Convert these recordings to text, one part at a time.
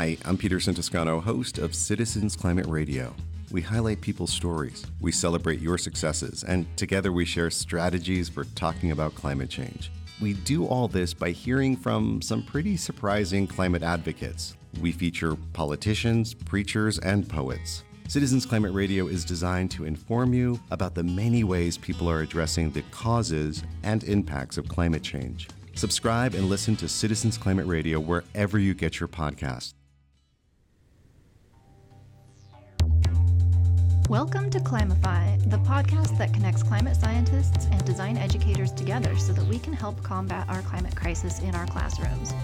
Hi, I'm Peterson Toscano, host of Citizens Climate Radio. We highlight people's stories, we celebrate your successes, and together we share strategies for talking about climate change. We do all this by hearing from some pretty surprising climate advocates. We feature politicians, preachers, and poets. Citizens Climate Radio is designed to inform you about the many ways people are addressing the causes and impacts of climate change. Subscribe and listen to Citizens Climate Radio wherever you get your podcast. Welcome to Climify, the podcast that connects climate scientists and design educators together so that we can help combat our climate crisis in our classrooms.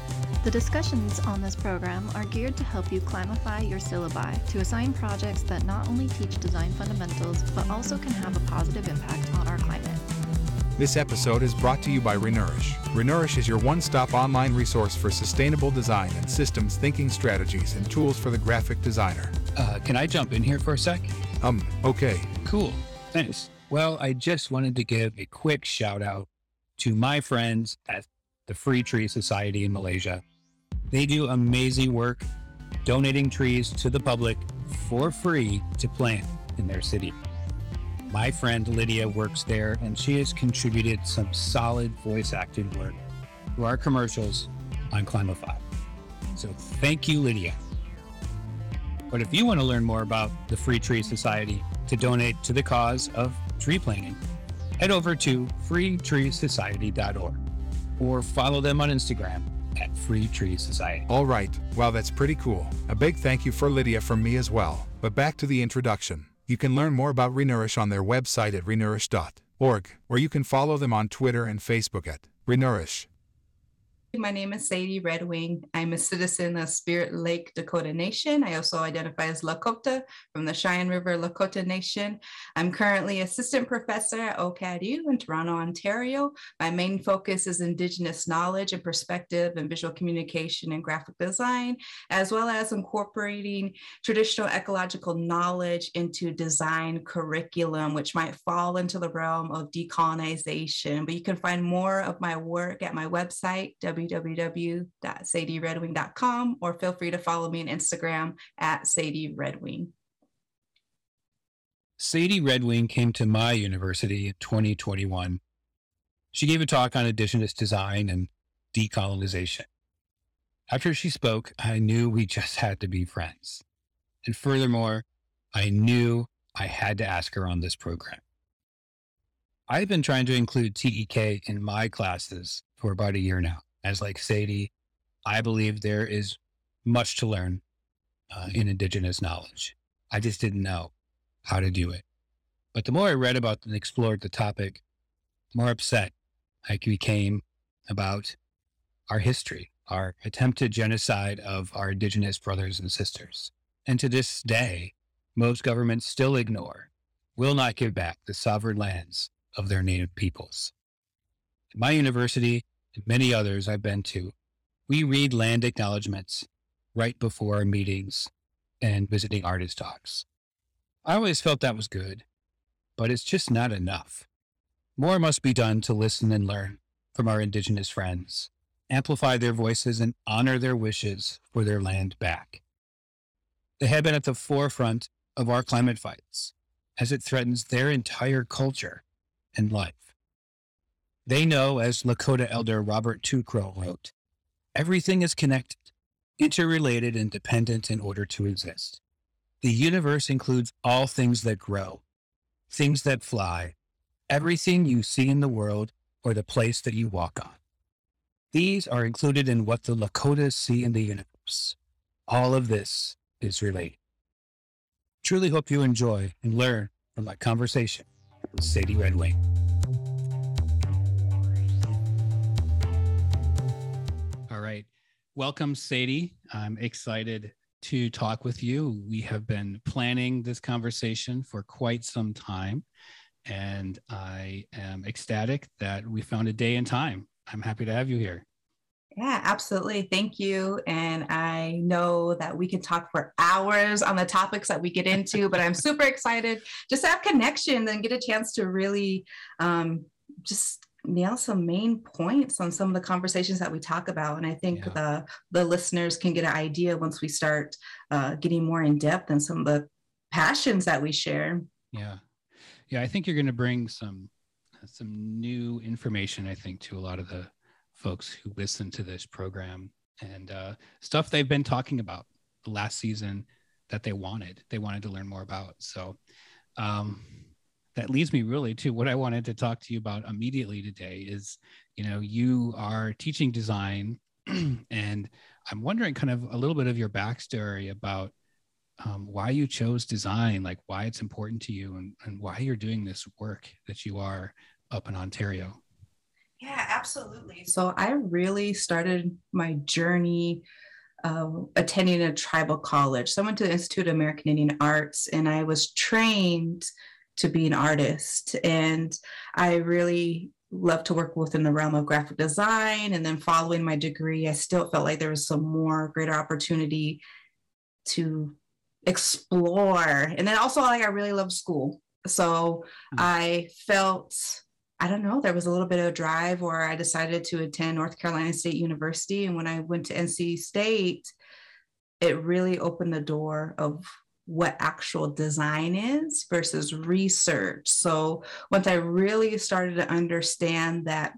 The discussions on this program are geared to help you climify your syllabi to assign projects that not only teach design fundamentals but also can have a positive impact on our climate. This episode is brought to you by Renourish. Renourish is your one stop online resource for sustainable design and systems thinking strategies and tools for the graphic designer. Uh, can I jump in here for a sec? Um, okay. Cool. Thanks. Well, I just wanted to give a quick shout out to my friends at the Free Tree Society in Malaysia. They do amazing work donating trees to the public for free to plant in their city. My friend Lydia works there and she has contributed some solid voice acting work to our commercials on Climify. So thank you, Lydia. But if you want to learn more about the Free Tree Society to donate to the cause of tree planting, head over to freetreesociety.org or follow them on Instagram at Free Tree Society. All right. Well, that's pretty cool. A big thank you for Lydia from me as well. But back to the introduction. You can learn more about Renourish on their website at renourish.org, or you can follow them on Twitter and Facebook at Renourish. My name is Sadie Redwing. I'm a citizen of Spirit Lake Dakota Nation. I also identify as Lakota from the Cheyenne River Lakota Nation. I'm currently assistant professor at OCADU in Toronto, Ontario. My main focus is Indigenous knowledge and perspective and visual communication and graphic design, as well as incorporating traditional ecological knowledge into design curriculum, which might fall into the realm of decolonization. But you can find more of my work at my website, www.sadieredwing.com, or feel free to follow me on Instagram at Sadie Redwing. Sadie Redwing came to my university in 2021. She gave a talk on indigenous design and decolonization. After she spoke, I knew we just had to be friends. And furthermore, I knew I had to ask her on this program. I've been trying to include TEK in my classes for about a year now as like Sadie, I believe there is much to learn uh, in Indigenous knowledge. I just didn't know how to do it. But the more I read about and explored the topic, the more upset I became about our history, our attempted genocide of our Indigenous brothers and sisters. And to this day, most governments still ignore, will not give back the sovereign lands of their native peoples. my university, and many others I've been to, we read land acknowledgments right before our meetings and visiting artist talks. I always felt that was good, but it's just not enough. More must be done to listen and learn from our Indigenous friends, amplify their voices, and honor their wishes for their land back. They have been at the forefront of our climate fights as it threatens their entire culture and life. They know, as Lakota elder Robert Tucrow wrote, everything is connected, interrelated, and dependent in order to exist. The universe includes all things that grow, things that fly, everything you see in the world or the place that you walk on. These are included in what the Lakotas see in the universe. All of this is related. Truly hope you enjoy and learn from my conversation with Sadie Redwing. Welcome, Sadie. I'm excited to talk with you. We have been planning this conversation for quite some time, and I am ecstatic that we found a day and time. I'm happy to have you here. Yeah, absolutely. Thank you. And I know that we can talk for hours on the topics that we get into, but I'm super excited just to have connection and get a chance to really um, just nail some main points on some of the conversations that we talk about. And I think yeah. the the listeners can get an idea once we start uh, getting more in depth in some of the passions that we share. Yeah, yeah. I think you're going to bring some some new information. I think to a lot of the folks who listen to this program and uh, stuff they've been talking about the last season that they wanted. They wanted to learn more about. So. Um, that leads me really to what I wanted to talk to you about immediately today is, you know, you are teaching design and I'm wondering kind of a little bit of your backstory about um, why you chose design, like why it's important to you and, and why you're doing this work that you are up in Ontario. Yeah, absolutely. So I really started my journey uh, attending a tribal college. So I went to the Institute of American Indian Arts and I was trained to be an artist. And I really love to work within the realm of graphic design. And then following my degree, I still felt like there was some more greater opportunity to explore. And then also like I really love school. So mm-hmm. I felt I don't know, there was a little bit of a drive where I decided to attend North Carolina State University. And when I went to NC State, it really opened the door of what actual design is versus research. So once I really started to understand that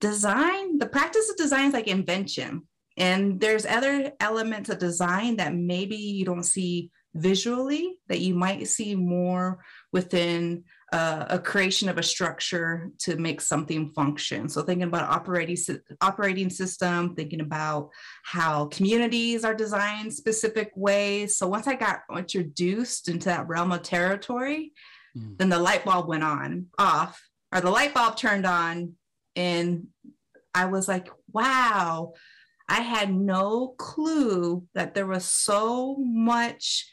design, the practice of design is like invention. And there's other elements of design that maybe you don't see visually that you might see more within uh, a creation of a structure to make something function. So thinking about operating operating system, thinking about how communities are designed specific ways. So once I got introduced into that realm of territory, mm. then the light bulb went on off, or the light bulb turned on, and I was like, wow. I had no clue that there was so much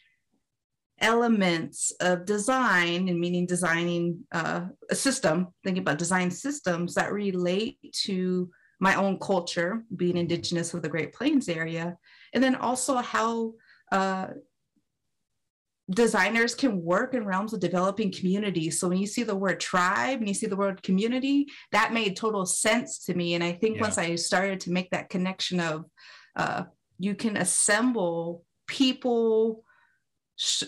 elements of design and meaning designing uh, a system thinking about design systems that relate to my own culture being indigenous of the great plains area and then also how uh, designers can work in realms of developing communities so when you see the word tribe and you see the word community that made total sense to me and i think yeah. once i started to make that connection of uh, you can assemble people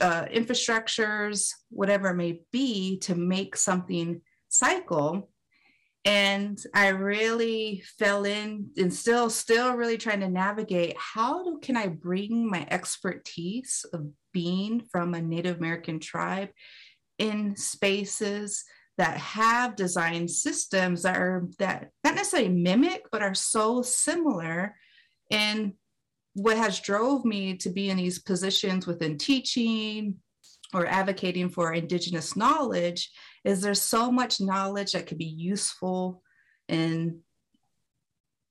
uh, infrastructures, whatever it may be, to make something cycle. And I really fell in and still, still really trying to navigate how do, can I bring my expertise of being from a Native American tribe in spaces that have design systems that are that not necessarily mimic, but are so similar and what has drove me to be in these positions within teaching or advocating for indigenous knowledge is there's so much knowledge that could be useful in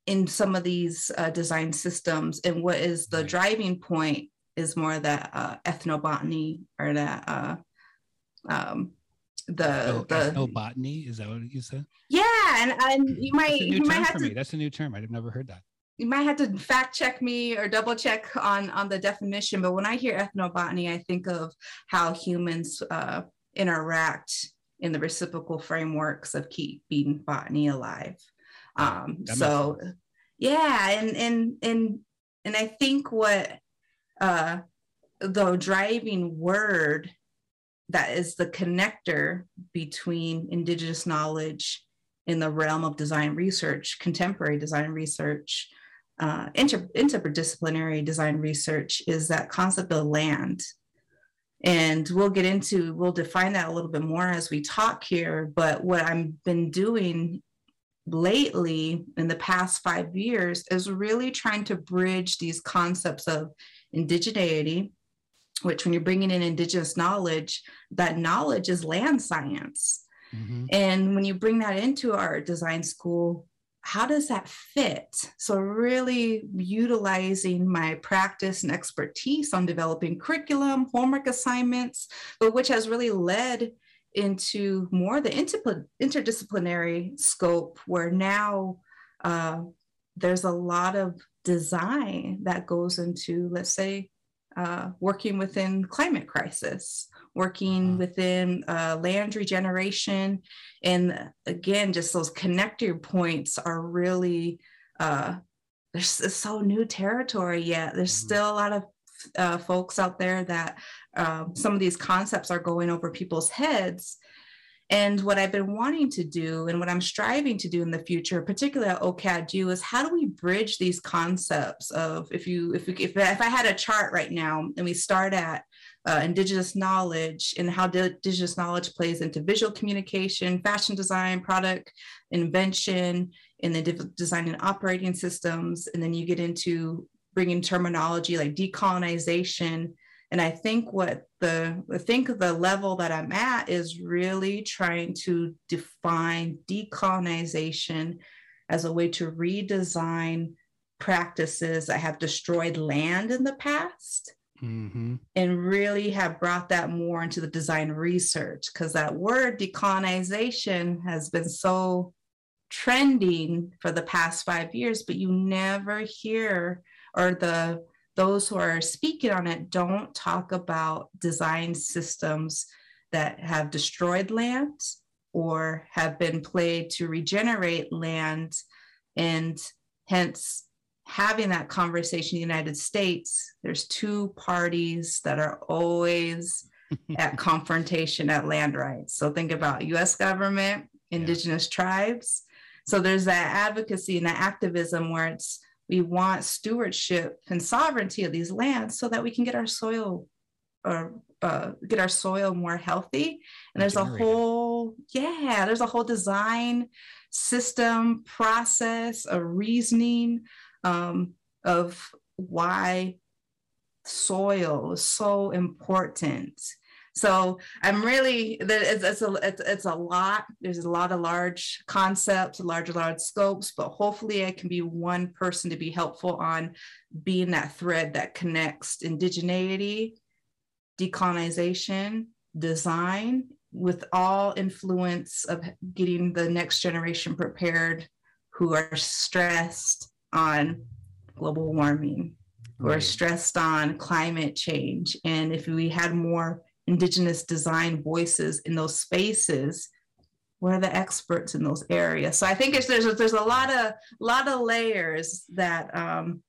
in some of these uh, design systems. And what is the driving point is more that uh, ethnobotany or that uh, um, the oh, the ethnobotany is that what you said? Yeah and, and you might you might have to me. that's a new term. I've never heard that you might have to fact check me or double check on on the definition but when i hear ethnobotany i think of how humans uh, interact in the reciprocal frameworks of keeping botany alive. Um, so yeah and and and and i think what uh, the driving word that is the connector between indigenous knowledge in the realm of design research contemporary design research uh, inter- interdisciplinary design research is that concept of land. And we'll get into, we'll define that a little bit more as we talk here. But what I've been doing lately in the past five years is really trying to bridge these concepts of indigeneity, which when you're bringing in indigenous knowledge, that knowledge is land science. Mm-hmm. And when you bring that into our design school, how does that fit? So, really utilizing my practice and expertise on developing curriculum, homework assignments, but which has really led into more the interdisciplinary scope where now uh, there's a lot of design that goes into, let's say, uh, working within climate crisis, working within uh, land regeneration. And again, just those connector points are really, uh, there's so new territory yet. There's mm-hmm. still a lot of uh, folks out there that um, some of these concepts are going over people's heads. And what I've been wanting to do and what I'm striving to do in the future, particularly at OCADU, is how do we bridge these concepts of if you if we, if, if I had a chart right now and we start at uh, indigenous knowledge and how indigenous knowledge plays into visual communication, fashion design, product invention, and then designing operating systems, and then you get into bringing terminology like decolonization and I think what the I think the level that I'm at is really trying to define decolonization as a way to redesign practices that have destroyed land in the past mm-hmm. and really have brought that more into the design research because that word decolonization has been so trending for the past five years, but you never hear or the those who are speaking on it don't talk about design systems that have destroyed land or have been played to regenerate land and hence having that conversation in the united states there's two parties that are always at confrontation at land rights so think about us government indigenous yeah. tribes so there's that advocacy and that activism where it's we want stewardship and sovereignty of these lands so that we can get our soil or uh, get our soil more healthy. And there's a whole, yeah, there's a whole design system, process, a reasoning um, of why soil is so important so I'm really it's, it's a it's, it's a lot. There's a lot of large concepts, large large scopes, but hopefully I can be one person to be helpful on being that thread that connects indigeneity, decolonization, design, with all influence of getting the next generation prepared who are stressed on global warming, who are stressed on climate change. And if we had more indigenous design voices in those spaces we're the experts in those areas so i think there's there's a lot of lot of layers that um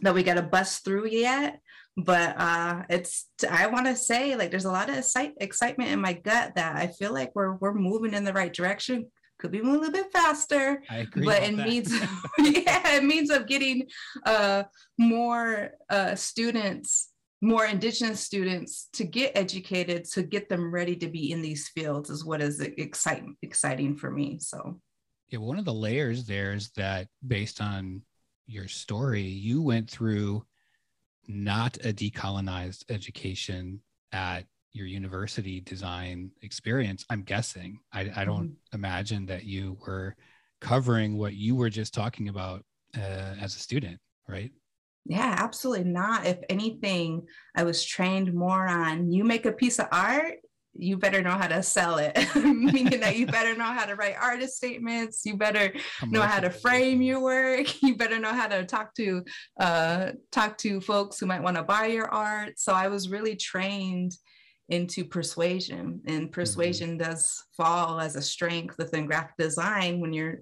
that we got to bust through yet but uh it's i want to say like there's a lot of excite, excitement in my gut that i feel like we're we're moving in the right direction could be moving a little bit faster I agree but it that. means yeah it means of getting uh more uh students more indigenous students to get educated to get them ready to be in these fields is what is exciting exciting for me so. Yeah one of the layers there is that based on your story you went through not a decolonized education at your university design experience i'm guessing. I, I don't mm-hmm. imagine that you were covering what you were just talking about uh, as a student right yeah, absolutely not. If anything, I was trained more on you make a piece of art, you better know how to sell it, meaning that you better know how to write artist statements. You better know how to frame your work. You better know how to talk to uh, talk to folks who might want to buy your art. So I was really trained into persuasion, and mm-hmm. persuasion mm-hmm. does fall as a strength within graphic design when you're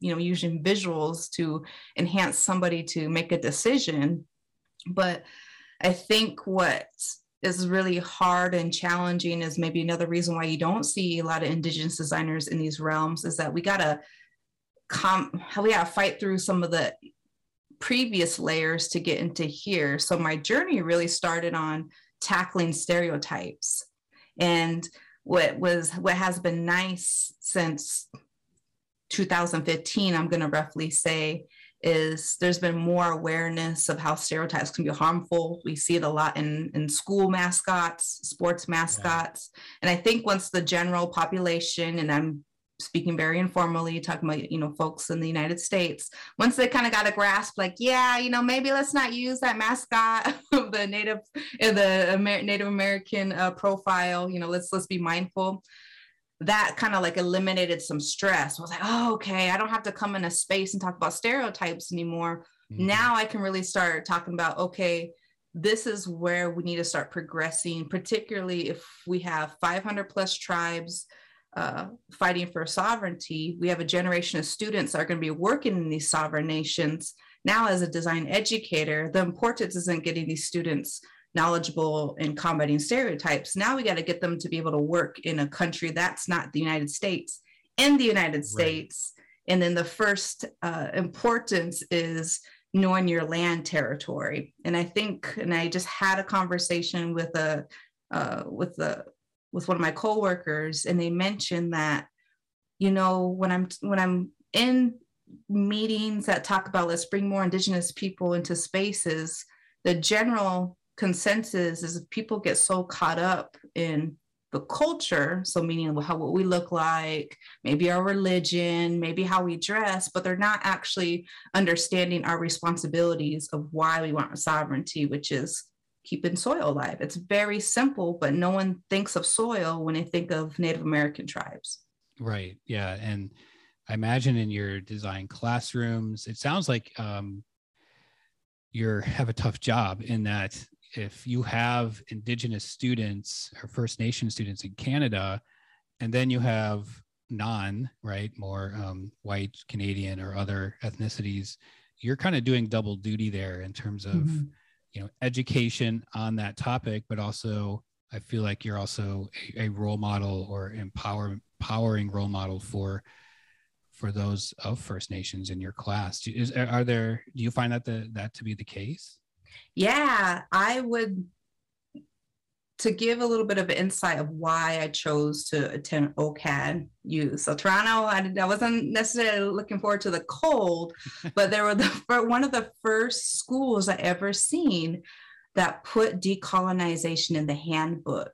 you know using visuals to enhance somebody to make a decision. But i think what is really hard and challenging is maybe another reason why you don't see a lot of indigenous designers in these realms is that we gotta come we gotta fight through some of the previous layers to get into here. So my journey really started on tackling stereotypes. And what was what has been nice since 2015, I'm going to roughly say, is there's been more awareness of how stereotypes can be harmful. We see it a lot in, in school mascots, sports mascots. Yeah. And I think once the general population, and I'm speaking very informally, talking about, you know, folks in the United States, once they kind of got a grasp, like, yeah, you know, maybe let's not use that mascot of the Native, the Amer- Native American uh, profile, you know, let's, let's be mindful that kind of like eliminated some stress. I was like, oh, okay, I don't have to come in a space and talk about stereotypes anymore. Mm-hmm. Now I can really start talking about, okay, this is where we need to start progressing, particularly if we have 500 plus tribes uh, fighting for sovereignty. We have a generation of students that are going to be working in these sovereign nations. Now, as a design educator, the importance isn't getting these students knowledgeable in combating stereotypes. Now we got to get them to be able to work in a country that's not the United States, in the United States. And then the first uh, importance is knowing your land territory. And I think, and I just had a conversation with a uh, with the with one of my coworkers, and they mentioned that, you know, when I'm when I'm in meetings that talk about let's bring more indigenous people into spaces, the general consensus is if people get so caught up in the culture so meaning how what we look like maybe our religion maybe how we dress but they're not actually understanding our responsibilities of why we want sovereignty which is keeping soil alive. It's very simple but no one thinks of soil when they think of native american tribes. Right yeah and i imagine in your design classrooms it sounds like um, you have a tough job in that if you have indigenous students or first nation students in canada and then you have non right more um, white canadian or other ethnicities you're kind of doing double duty there in terms of mm-hmm. you know education on that topic but also i feel like you're also a, a role model or empower, empowering role model for for those of first nations in your class is, are there do you find that the, that to be the case yeah, I would to give a little bit of insight of why I chose to attend OCAD U. So Toronto, I, I, wasn't necessarily looking forward to the cold, but there were the one of the first schools I ever seen that put decolonization in the handbook.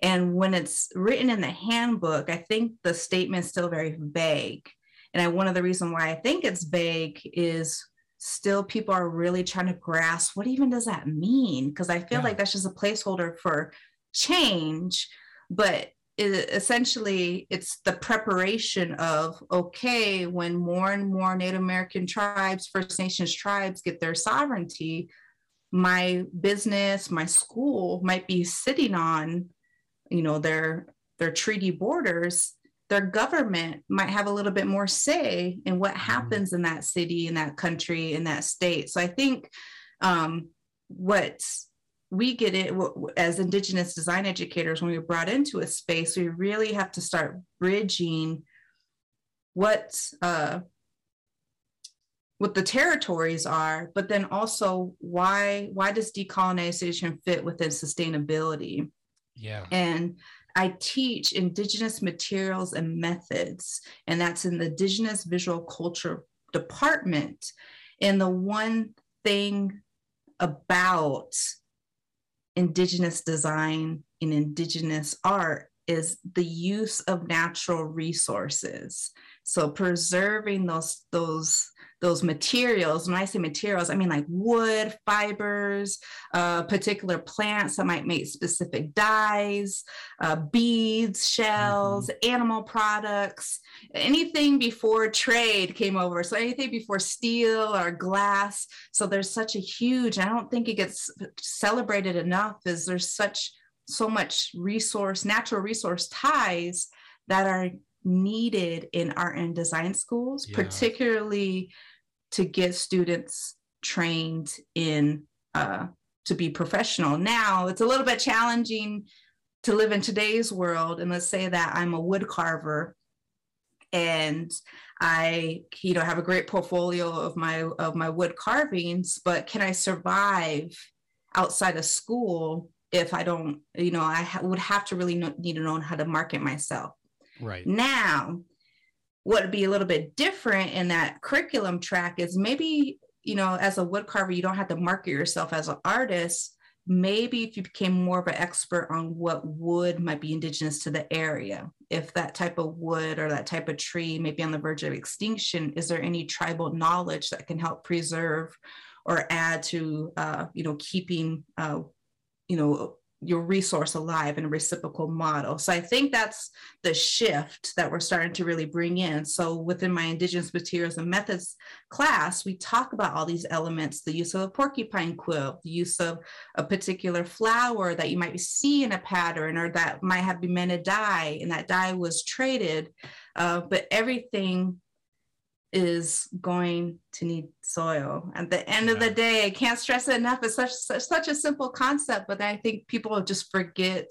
And when it's written in the handbook, I think the statement's still very vague. And I, one of the reasons why I think it's vague is still people are really trying to grasp what even does that mean because i feel yeah. like that's just a placeholder for change but it, essentially it's the preparation of okay when more and more native american tribes first nations tribes get their sovereignty my business my school might be sitting on you know their their treaty borders their government might have a little bit more say in what mm-hmm. happens in that city, in that country, in that state. So I think um, what we get it as Indigenous design educators when we are brought into a space, we really have to start bridging what uh, what the territories are, but then also why why does decolonization fit within sustainability? Yeah. And I teach Indigenous materials and methods, and that's in the Indigenous Visual Culture department. And the one thing about Indigenous design and Indigenous art is the use of natural resources. So preserving those, those those materials. When I say materials, I mean like wood, fibers, uh, particular plants that might make specific dyes, uh, beads, shells, mm-hmm. animal products, anything before trade came over. So anything before steel or glass. So there's such a huge, I don't think it gets celebrated enough, is there's such so much resource, natural resource ties that are needed in art and design schools, yeah. particularly to get students trained in uh, to be professional. Now it's a little bit challenging to live in today's world. And let's say that I'm a wood carver and I, you know, have a great portfolio of my of my wood carvings, but can I survive outside of school if I don't, you know, I ha- would have to really know, need to know how to market myself. Right. Now, what would be a little bit different in that curriculum track is maybe you know as a wood carver you don't have to market yourself as an artist. Maybe if you became more of an expert on what wood might be indigenous to the area if that type of wood or that type of tree may be on the verge of extinction is there any tribal knowledge that can help preserve or add to uh, you know keeping uh, you know your resource alive in a reciprocal model. So I think that's the shift that we're starting to really bring in. So within my Indigenous Materials and Methods class, we talk about all these elements, the use of a porcupine quill, the use of a particular flower that you might see in a pattern or that might have been meant to dye and that dye was traded. Uh, but everything is going to need soil. At the end yeah. of the day, I can't stress it enough. It's such, such such a simple concept, but I think people just forget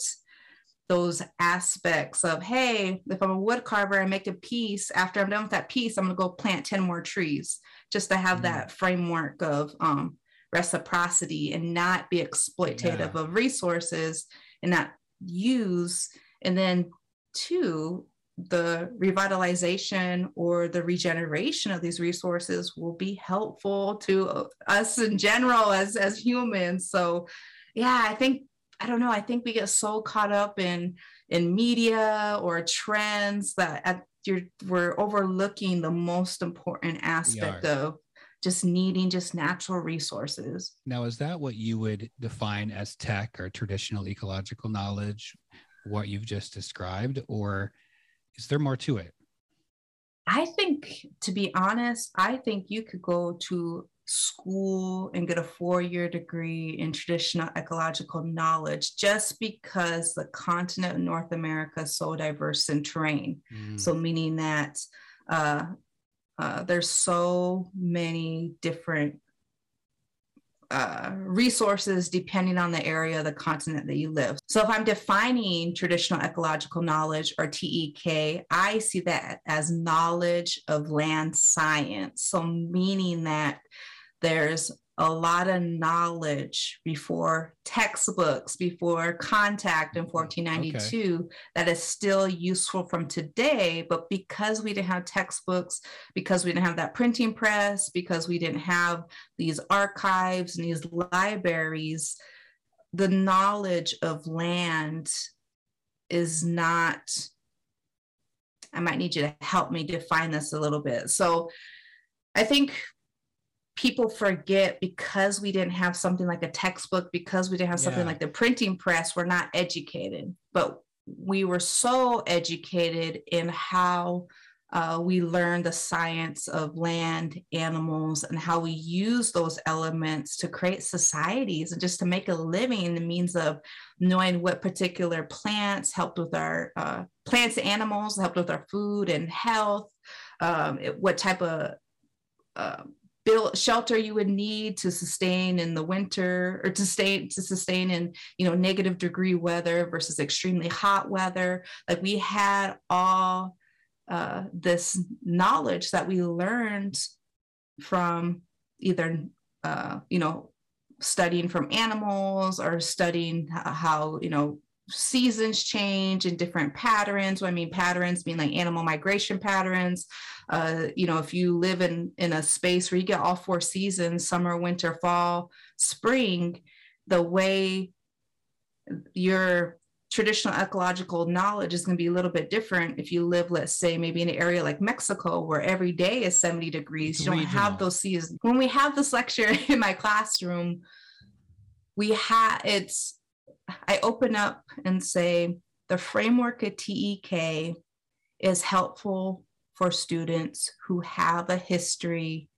those aspects of hey, if I'm a wood carver, I make a piece. After I'm done with that piece, I'm gonna go plant 10 more trees just to have mm. that framework of um, reciprocity and not be exploitative yeah. of resources and not use. And then two, the revitalization or the regeneration of these resources will be helpful to us in general as as humans. So yeah i think i don't know i think we get so caught up in in media or trends that at, you're, we're overlooking the most important aspect of just needing just natural resources. Now is that what you would define as TEK or traditional ecological knowledge what you've just described? Or is there more to it? I think, to be honest, I think you could go to school and get a four year degree in traditional ecological knowledge just because the continent of North America is so diverse in terrain. Mm. So, meaning that uh, uh, there's so many different uh, resources depending on the area of the continent that you live. So, if I'm defining traditional ecological knowledge or TEK, I see that as knowledge of land science. So, meaning that there's a lot of knowledge before textbooks, before contact in 1492 okay. that is still useful from today. But because we didn't have textbooks, because we didn't have that printing press, because we didn't have these archives and these libraries, the knowledge of land is not. I might need you to help me define this a little bit. So I think people forget because we didn't have something like a textbook, because we didn't have something yeah. like the printing press, we're not educated. But we were so educated in how uh, we learned the science of land, animals, and how we use those elements to create societies and just to make a living in the means of knowing what particular plants helped with our uh, plants, animals helped with our food and health, um, what type of uh, build shelter you would need to sustain in the winter or to stay to sustain in you know negative degree weather versus extremely hot weather. Like we had all uh, this knowledge that we learned from either uh, you know studying from animals or studying how you know seasons change and different patterns. I mean, patterns mean like animal migration patterns. Uh, you know, if you live in in a space where you get all four seasons, summer, winter, fall, spring, the way your traditional ecological knowledge is going to be a little bit different if you live, let's say, maybe in an area like Mexico where every day is 70 degrees. It's you don't regional. have those seasons. When we have this lecture in my classroom, we have it's I open up and say the framework of TEK is helpful for students who have a history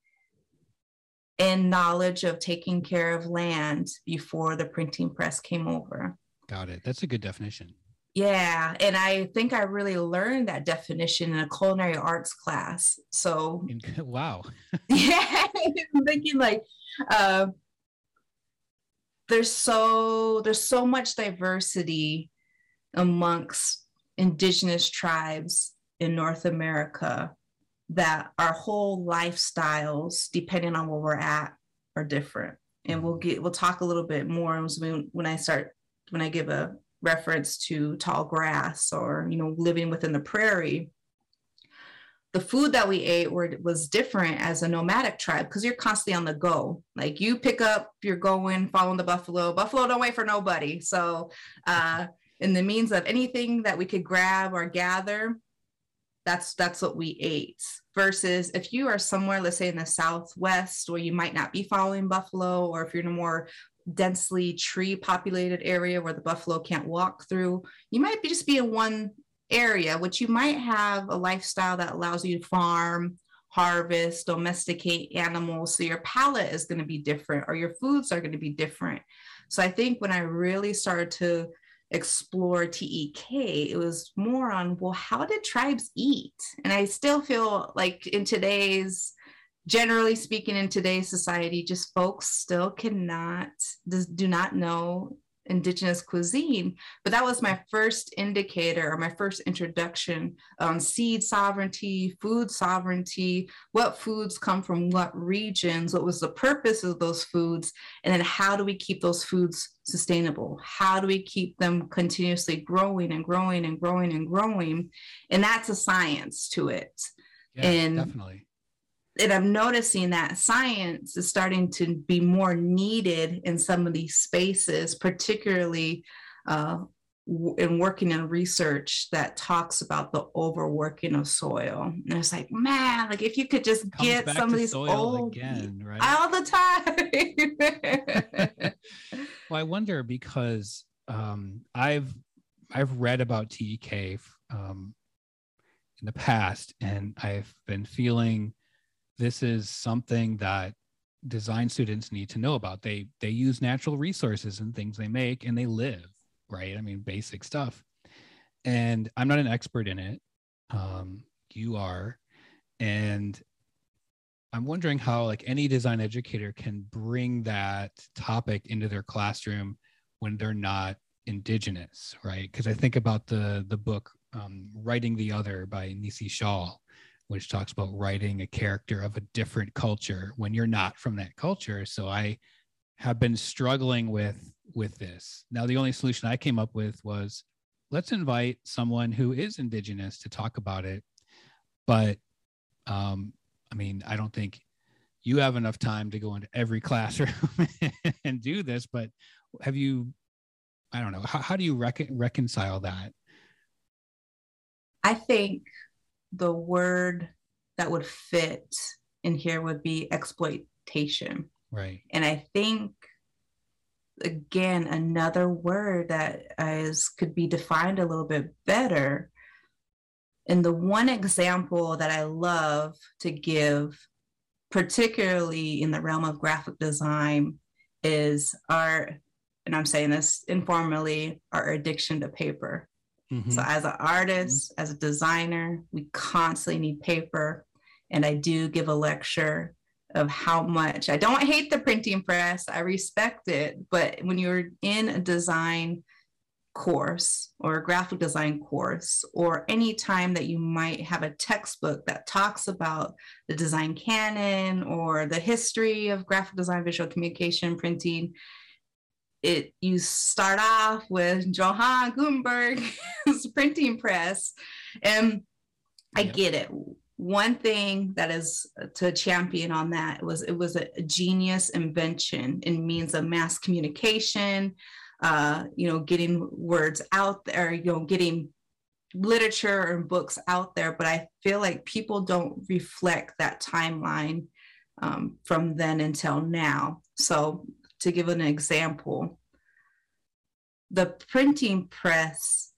and knowledge of taking care of land before the printing press came over. Got it. That's a good definition. Yeah. And I think I really learned that definition in a culinary arts class. So, wow. yeah. I'm thinking like, uh, there's so there's so much diversity amongst indigenous tribes in North America that our whole lifestyles, depending on where we're at, are different. And we'll get we'll talk a little bit more when I start when I give a reference to tall grass or you know living within the prairie the food that we ate were, was different as a nomadic tribe because you're constantly on the go. Like you pick up, you're going, following the buffalo. Buffalo don't wait for nobody. So, uh, in the means of anything that we could grab or gather, that's that's what we ate. Versus if you are somewhere, let's say in the southwest, where you might not be following buffalo, or if you're in a more densely tree populated area where the buffalo can't walk through. You might be just be in one area, which you might have a lifestyle that allows you to farm, harvest, domesticate animals. So your palate is going to be different or your foods are going to be different. So I think when I really started to explore TEK, it was more on, well, how did tribes eat? And I still feel like in today's, generally speaking, in today's society, just folks still cannot, do not know indigenous cuisine but that was my first indicator or my first introduction on seed sovereignty food sovereignty what foods come from what regions what was the purpose of those foods and then how do we keep those foods sustainable? How do we keep them continuously growing and growing and growing and growing? And that's a science to it. Yeah, and definitely and I'm noticing that science is starting to be more needed in some of these spaces, particularly uh, in working in research that talks about the overworking of soil. And it's like, man, like if you could just get some of these old again, right? All the time. well, I wonder because um, I've I've read about TEK um, in the past, and I've been feeling this is something that design students need to know about. They they use natural resources and things they make and they live, right? I mean, basic stuff. And I'm not an expert in it. Um, you are. And I'm wondering how like any design educator can bring that topic into their classroom when they're not indigenous, right? Because I think about the the book um, Writing the Other by Nisi Shawl, which talks about writing a character of a different culture when you're not from that culture. So I have been struggling with with this. Now the only solution I came up with was let's invite someone who is indigenous to talk about it. But um, I mean, I don't think you have enough time to go into every classroom and do this, but have you I don't know, how, how do you recon- reconcile that? I think the word that would fit in here would be exploitation. Right. And I think again another word that is could be defined a little bit better. And the one example that I love to give, particularly in the realm of graphic design, is our, and I'm saying this informally, our addiction to paper. Mm-hmm. So, as an artist, mm-hmm. as a designer, we constantly need paper. And I do give a lecture of how much I don't hate the printing press, I respect it. But when you're in a design course or a graphic design course, or any time that you might have a textbook that talks about the design canon or the history of graphic design, visual communication, printing, it you start off with Johann Gutenberg's printing press, and I yeah. get it. One thing that is to champion on that was it was a, genius invention in means of mass communication, uh, you know, getting words out there, you know, getting literature and books out there. But I feel like people don't reflect that timeline um, from then until now. So to give an example, the printing press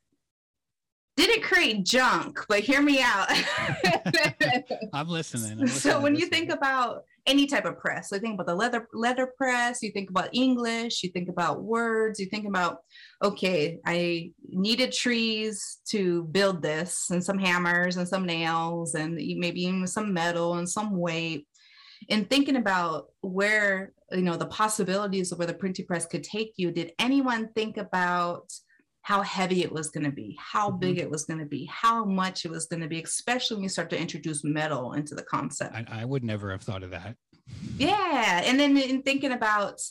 didn't create junk, but hear me out. I'm listening. I'm listening so when listening. you think about any type of press, so you think about the leather letter press, you think about English, you think about words, you think about okay, I needed trees to build this, and some hammers and some nails, and maybe even some metal and some weight And thinking about where you know the possibilities of where the printing press could take you did anyone think about how heavy it was going to be how mm-hmm. big it was going to be how much it was going to be especially when you start to introduce metal into the concept? I, I would never have thought of that. Yeah and then in thinking about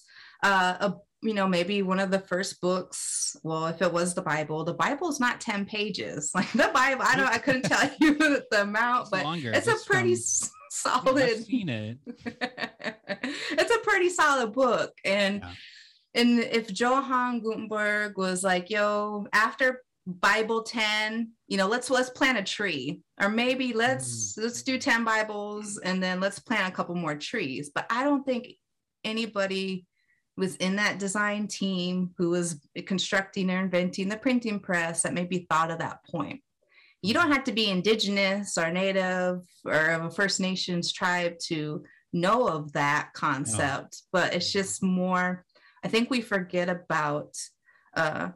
uh, a you know maybe one of the first books well if it was the bible the bible is not 10 pages. Like the bible i don't i couldn't tell you the amount but it's, it's a pretty from solid. I've seen it. it's a pretty solid book, and yeah. and if Johann Gutenberg was like, "Yo, after Bible ten, you know, let's let's plant a tree, or maybe let's mm. let's do ten Bibles, and then let's plant a couple more trees." But I don't think anybody was in that design team who was constructing or inventing the printing press that maybe thought of that point. You don't have to be indigenous or native or of a First Nations tribe to know of that concept, no. but it's just more, I think we forget about uh,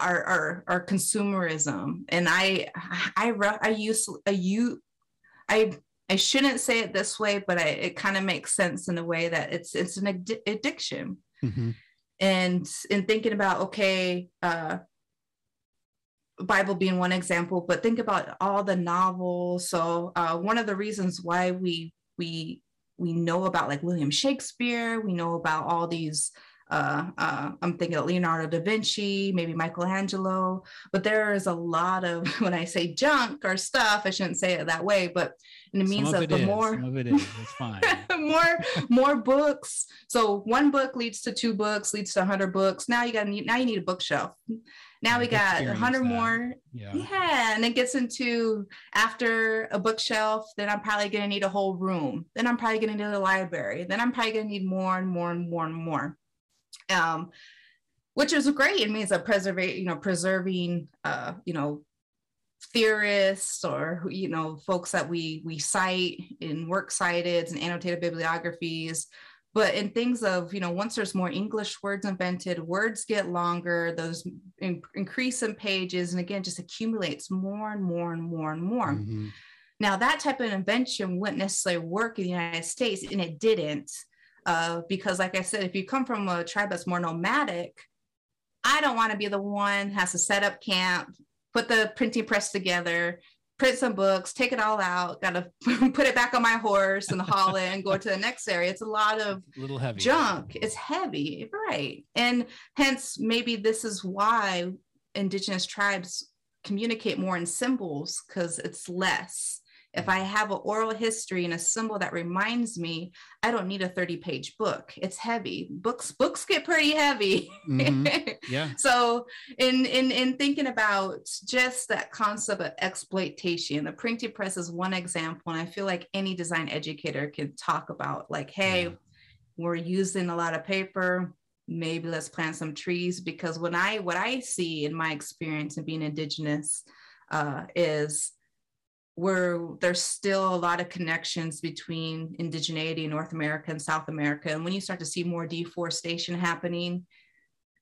our, our, our consumerism. And I, I, I use, a you, I I shouldn't say it this way, but I, it kind of makes sense in a way that it's it's an ad- addiction. Mm-hmm. And in thinking about okay, uh, Bible being one example, but think about all the novels. So uh, one of the reasons why we we we know about like William Shakespeare, we know about all these uh, uh, I'm thinking of Leonardo da Vinci, maybe Michelangelo, but there is a lot of, when I say junk or stuff, I shouldn't say it that way, but it means that the is. more, some of it is, it's fine. more, more books. So one book leads to two books, leads to a 100 books. Now you got, now you need a bookshelf. Now we got a 100 more. Yeah. yeah. And it gets into after a bookshelf, then I'm probably going to need a whole room. Then I'm probably going to need a library. Then I'm probably going to need more and more and more and more um, which is great. It means that preserving, you know, preserving, uh, you know, theorists or you know folks that we we cite in works cited and annotated bibliographies but in things of you know once there's more english words invented words get longer those in, increase in pages and again just accumulates more and more and more and more mm-hmm. now that type of invention wouldn't necessarily work in the united states and it didn't uh, because like I said, if you come from a tribe that's more nomadic, I don't want to be the one has to set up camp, put the printing press together, print some books, take it all out, got to put it back on my horse and haul it and go to the next area. It's a lot of a little heavy junk. It's heavy, right? And hence, maybe this is why indigenous tribes communicate more in symbols because it's less if I have an oral history and a symbol that reminds me, I don't need a 30 page book. It's heavy. Books books get pretty heavy. Mm-hmm. Yeah. so in, in in thinking about just that concept of exploitation, the printing press is one example. And I feel like any design educator can talk about like, hey, yeah. we're using a lot of paper. Maybe let's plant some trees because when I what I see in my experience in being indigenous uh, is where there's still a lot of connections between indigeneity in North America and South America. And when you start to see more deforestation happening,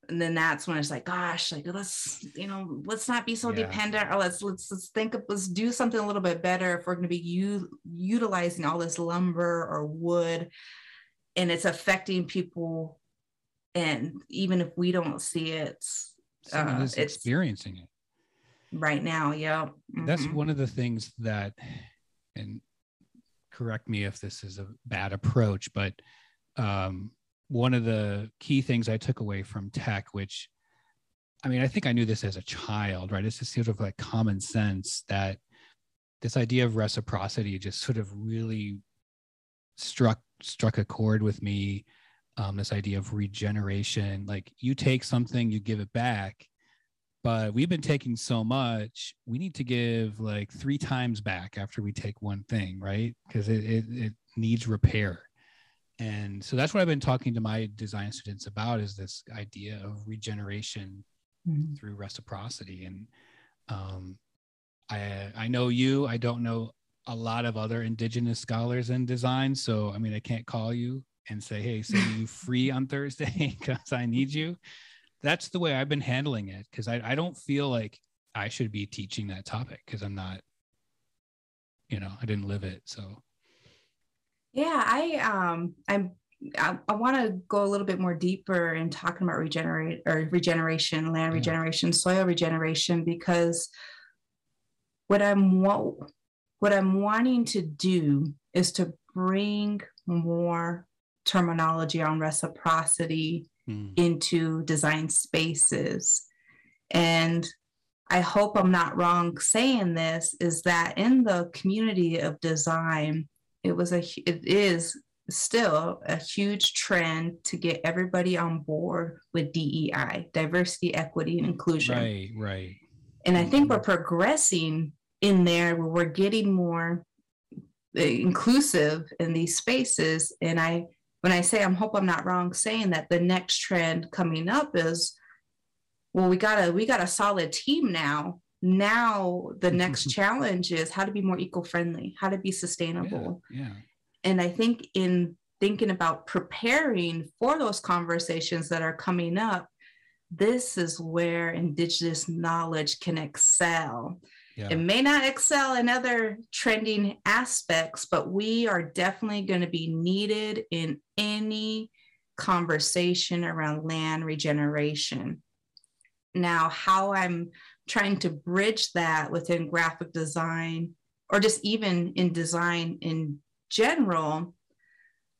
and then that's when it's like, gosh, like let's, you know, let's not be so yeah. dependent, or let's let's let's think of let's do something a little bit better if we're going to be u- utilizing all this lumber or wood, and it's affecting people, and even if we don't see it, uh, is experiencing it right now. Yeah. Mm-hmm. That's one of the things that, and correct me if this is a bad approach, but um, one of the key things I took away from TEK, which I mean, I think I knew this as a child, right? It's just sort of like common sense that this idea of reciprocity just sort of really struck struck a chord with me. Um, this idea of regeneration, like you take something, you give it back, but we've been taking so much we need to give like three times back after we take one thing right? Because it, it, it needs repair. And so that's what i've been talking to my design students about is this idea of regeneration mm-hmm. through reciprocity. And um, i i know you i don't know a lot of other indigenous scholars in design so i mean i can't call you and say hey so you free on thursday because i need you that's the way I've been handling it because I, I don't feel like I should be teaching that topic because I'm not, you know, I didn't live it. So yeah, I um I'm I, I want to go a little bit more deeper in talking about regenerate or regeneration, land yeah. regeneration, soil regeneration, because what I'm what, what I'm wanting to do is to bring more terminology on reciprocity mm. into design spaces. And I hope I'm not wrong saying this is that in the community of design, it was a it is still a huge trend to get everybody on board with DEI, diversity, equity, and inclusion. Right, right. And I think we're progressing in there where we're getting more uh, inclusive in these spaces. And I when I say I'm hope I'm not wrong saying that the next trend coming up is well we got a we got a solid team now now the mm-hmm. next challenge is how to be more eco-friendly how to be sustainable Yeah. yeah. and i think in thinking about preparing for those conversations that are coming up this is where indigenous knowledge can excel Yeah. it may not excel in other trending aspects but we are definitely going to be needed in any conversation around land regeneration now how i'm trying to bridge that within graphic design or just even in design in general,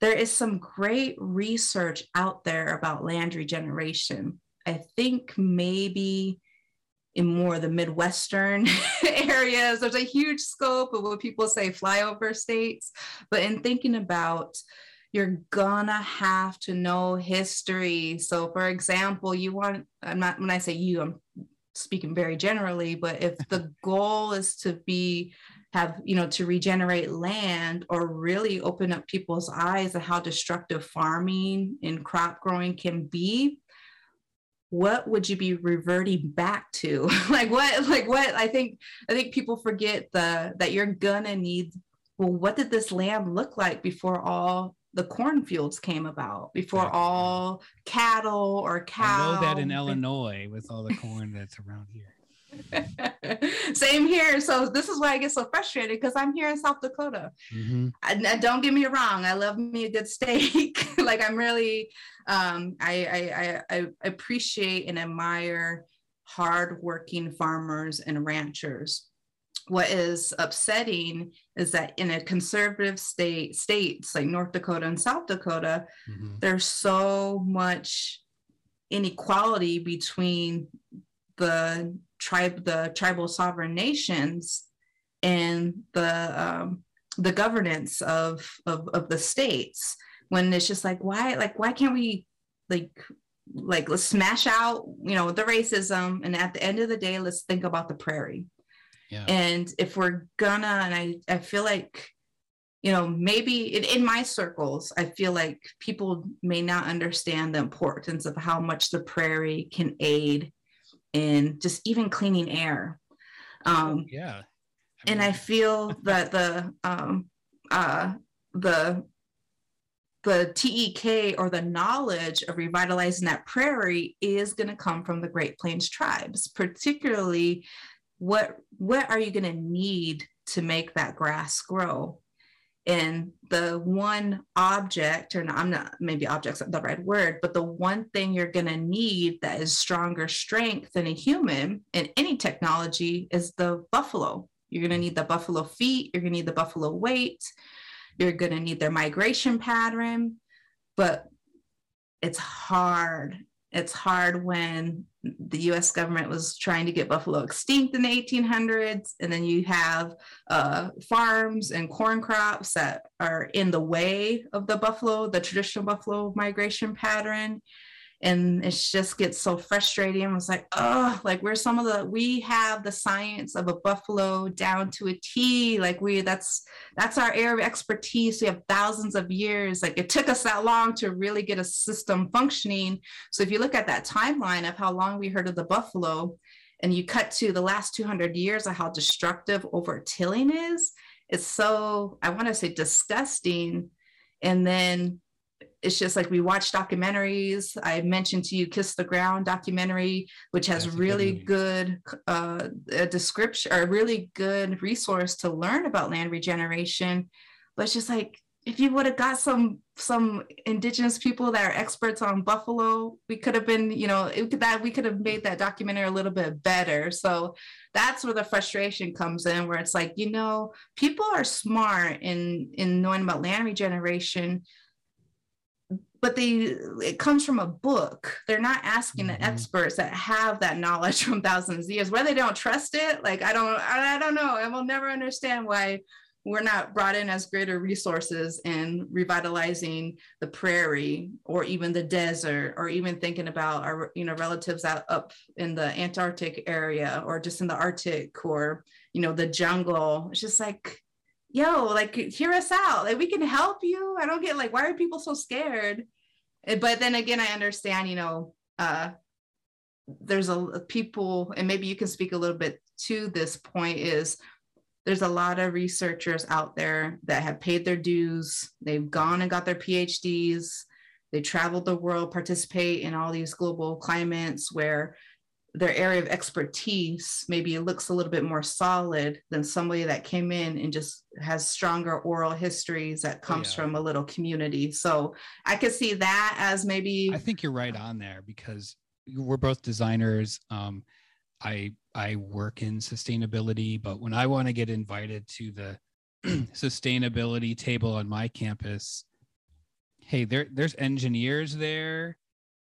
there is some great research out there about land regeneration. I think maybe in more of the Midwestern areas, there's a huge scope of what people say flyover states. But in thinking about you're gonna have to know history. So, for example, you want, I'm not, when I say you, I'm speaking very generally, but if the goal is to be have you know to regenerate land or really open up people's eyes to how destructive farming and crop growing can be what would you be reverting back to like what like what i think i think people forget the that you're gonna need well what did this land look like before all the cornfields came about before Right. all cattle or cows I know that in Illinois with all the corn that's around here. Same here. So this is why I get so frustrated because I'm here in South Dakota. Mhm. And, and don't get me wrong, I love me a good steak. like I'm really, um, I, I, I, I appreciate and admire hardworking farmers and ranchers. What is upsetting is that in a conservative state, states like North Dakota and South Dakota, Mhm. there's so much inequality between the tribe the tribal sovereign nations and the um, the governance of, of of the states when it's just like why like why can't we like like let's smash out you know the racism and at the end of the day let's think about the prairie Yeah. and if we're gonna and i i feel like you know maybe in, in my circles i feel like people may not understand the importance of how much the prairie can aid in just even cleaning air um yeah. and I feel that the um, uh, the the TEK or the knowledge of revitalizing that prairie is going to come from the Great Plains tribes, particularly what what are you going to need to make that grass grow? And the one object, or not, I'm not maybe object's the right word, but the one thing you're going to need that is stronger strength than a human in any technology is the buffalo. You're going to need the buffalo feet. You're going to need the buffalo weight. You're going to need their migration pattern. But it's hard. It's hard when the US government was trying to get buffalo extinct in the 1800s. And then you have uh, farms and corn crops that are in the way of the buffalo, the traditional buffalo migration pattern and it just gets so frustrating. I was like, oh, like we're some of the we have the science of a buffalo down to a T. Like we that's that's our area of expertise. We have thousands of years. Like it took us that long to really get a system functioning. So if you look at that timeline of how long we heard of the buffalo, and you cut to the last 200 years of how destructive over tilling is, it's so I want to say disgusting. And then it's just like we watch documentaries. I mentioned to you Kiss the Ground documentary, which has That's a good really good uh, a description or a really good resource to learn about land regeneration. But it's just like if you would have got some some indigenous people that are experts on buffalo, we could have been, you know, it, that we could have made that documentary a little bit better. So that's where the frustration comes in, where it's like, you know, people are smart in in knowing about land regeneration but they it comes from a book. They're not asking Mhm. the experts that have that knowledge from thousands of years whether they don't trust it like i don't i, I don't know. And we'll never understand why we're not brought in as greater resources in revitalizing the prairie or even the desert or even thinking about our you know relatives out up in the antarctic area or just in the arctic or you know the jungle. It's just like yo, like hear us out. Like we can help you. I don't get like why are people so scared? Eh, but then again, I understand, you know, uh there's a people, and maybe you can speak a little bit to this point is there's a lot of researchers out there that have paid their dues. They've gone and got their PhDs. They traveled the world, participate in all these global climates where their area of expertise maybe it looks a little bit more solid than somebody that came in and just has stronger oral histories that comes oh, yeah. from a little community. So i could see that as maybe i think you're right on there because we're both designers. Um, i i work in sustainability but when i want to get invited to the sustainability table on my campus hey there there's engineers there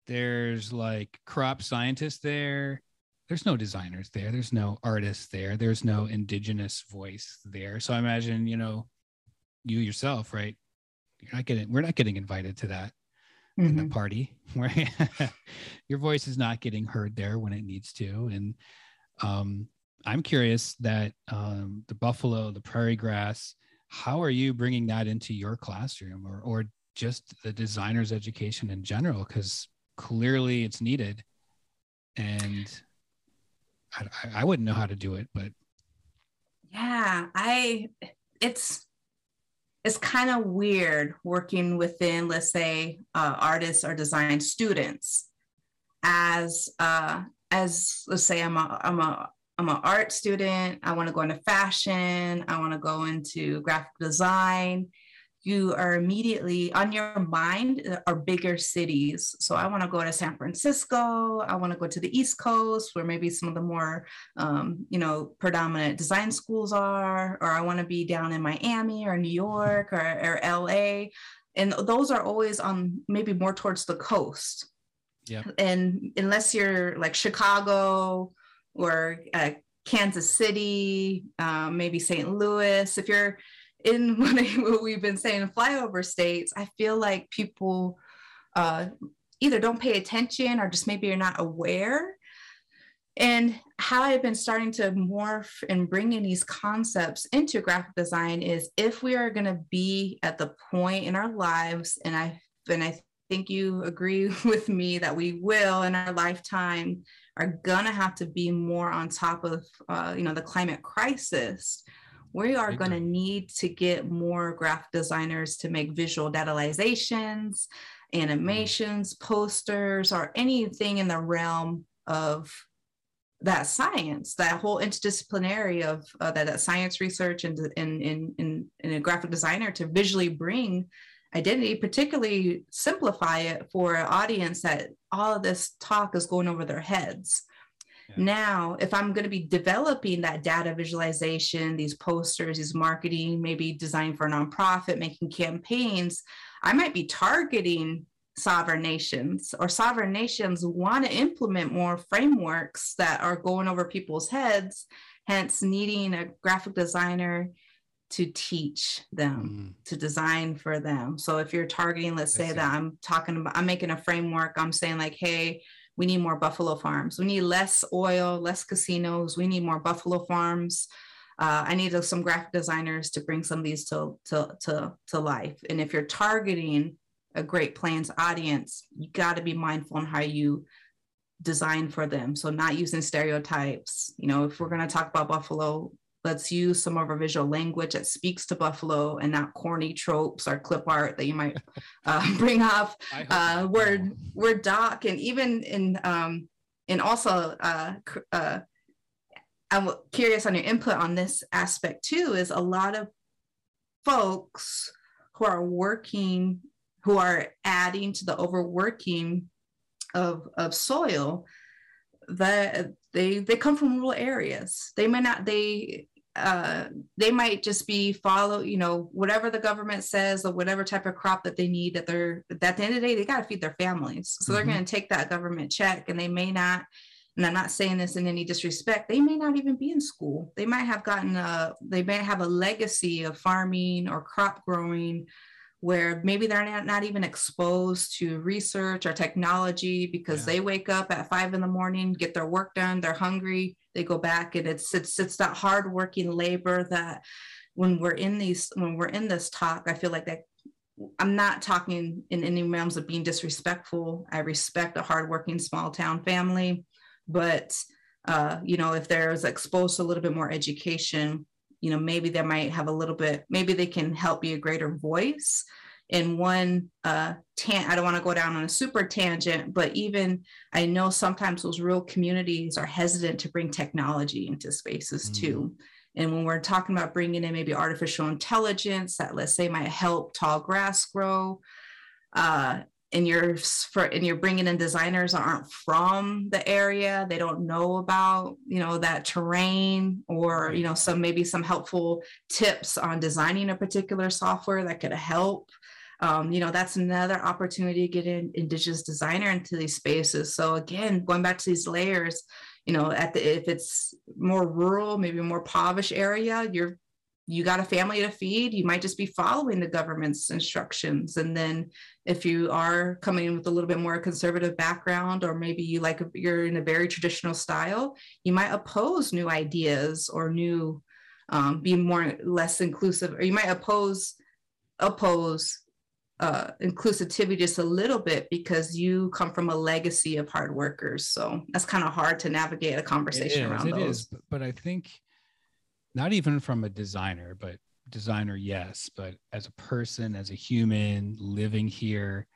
there's like crop scientists there. There's no designers there. There's no artists there. There's no indigenous voice there. So i imagine you know you yourself right? You're not getting we're not getting invited to that mm-hmm. the party where your voice is not getting heard there when it needs to. And um, i'm curious that um, the buffalo the prairie grass how are you bringing that into your classroom or or just the designer's education in general? Because clearly it's needed. And I, I wouldn't know how to do it but yeah i it's it's kind of weird working within let's say uh, artists or design students as uh, as let's say i'm a i'm a i'm an art student i want to go into fashion i want to go into graphic design you are immediately on your mind uh, are bigger cities. So I want to go to San Francisco. I want to go to the East Coast, where maybe some of the more, um, you know, predominant design schools are, or I want to be down in Miami or New York or, or LA. And those are always on maybe more towards the coast. Yeah. And unless you're like Chicago or uh, Kansas City, um, maybe St. Louis, if you're in what we've been saying flyover states, I feel like people uh, either don't pay attention or just maybe you're not aware. And how I've been starting to morph and bring in these concepts into graphic design is if we are going to be at the point in our lives, and I and I think you agree with me that we will in our lifetime are gonna have to be more on top of uh, you know the climate crisis we are going to need to get more graphic designers to make visual datalyzations, animations, posters, or anything in the realm of that science, that whole interdisciplinary of uh, that, that science research and in, in, in, in a graphic designer to visually bring identity, particularly simplify it for an audience that all of this talk is going over their heads. Now, if I'm going to be developing that data visualization, these posters, these marketing, maybe design for a nonprofit, making campaigns, I might be targeting sovereign nations or sovereign nations want to implement more frameworks that are going over people's heads, hence needing a graphic designer to teach them mm. to design for them. So if you're targeting let's say that i'm talking about i'm making a framework i'm saying like hey we need more buffalo farms. We need less oil, less casinos. We need more buffalo farms. Uh, I need some graphic designers to bring some of these to, to, to, to life. And if you're targeting a Great Plains audience, you got to be mindful on how you design for them. So not using stereotypes. You know, if we're going to talk about buffalo, let's use some of our visual language that speaks to buffalo and not corny tropes or clip art that you might uh, bring up. Uh, word word doc and even in um, and also uh, uh, i'm curious on your input on this aspect too is a lot of folks who are working who are adding to the overworking of of soil that they they come from rural areas. They may not they uh, they might just be follow, you know, whatever the government says or whatever type of crop that they need that they're at the end of the day, they got to feed their families. So mm-hmm. they're going to take that government check and they may not, and I'm not saying this in any disrespect, they may not even be in school. They might have gotten a, they may have a legacy of farming or crop growing where maybe they're not, not even exposed to research or technology because yeah. they wake up at five in the morning, get their work done, they're hungry, they go back and it's it's it's that hardworking labor that when we're in these when we're in this talk i feel like that i'm not talking in any realms of being disrespectful i respect a hardworking small town family but uh, you know if there's exposed to a little bit more education you know maybe they might have a little bit maybe they can help be a greater voice in one uh tan i don't want to go down on a super tangent but even i know sometimes those rural communities are hesitant to bring technology into spaces mm. too and when we're talking about bringing in maybe artificial intelligence that let's say might help tall grass grow uh and you're for and you're bringing in designers that aren't from the area they don't know about you know that terrain or you know some maybe some helpful tips on designing a particular software that could help um, you know that's another opportunity to get an indigenous designer into these spaces. So again going back to these layers you know at the if it's more rural maybe more impoverished area you're you got a family to feed you might just be following the government's instructions and then if you are coming in with a little bit more conservative background or maybe you like you're in a very traditional style you might oppose new ideas or new um, be more less inclusive or you might oppose oppose uh, inclusivity just a little bit because you come from a legacy of hard workers. So that's kind of hard to navigate a conversation around it those. Is, but I think not even from a designer, but designer, yes, but as a person, as a human living here,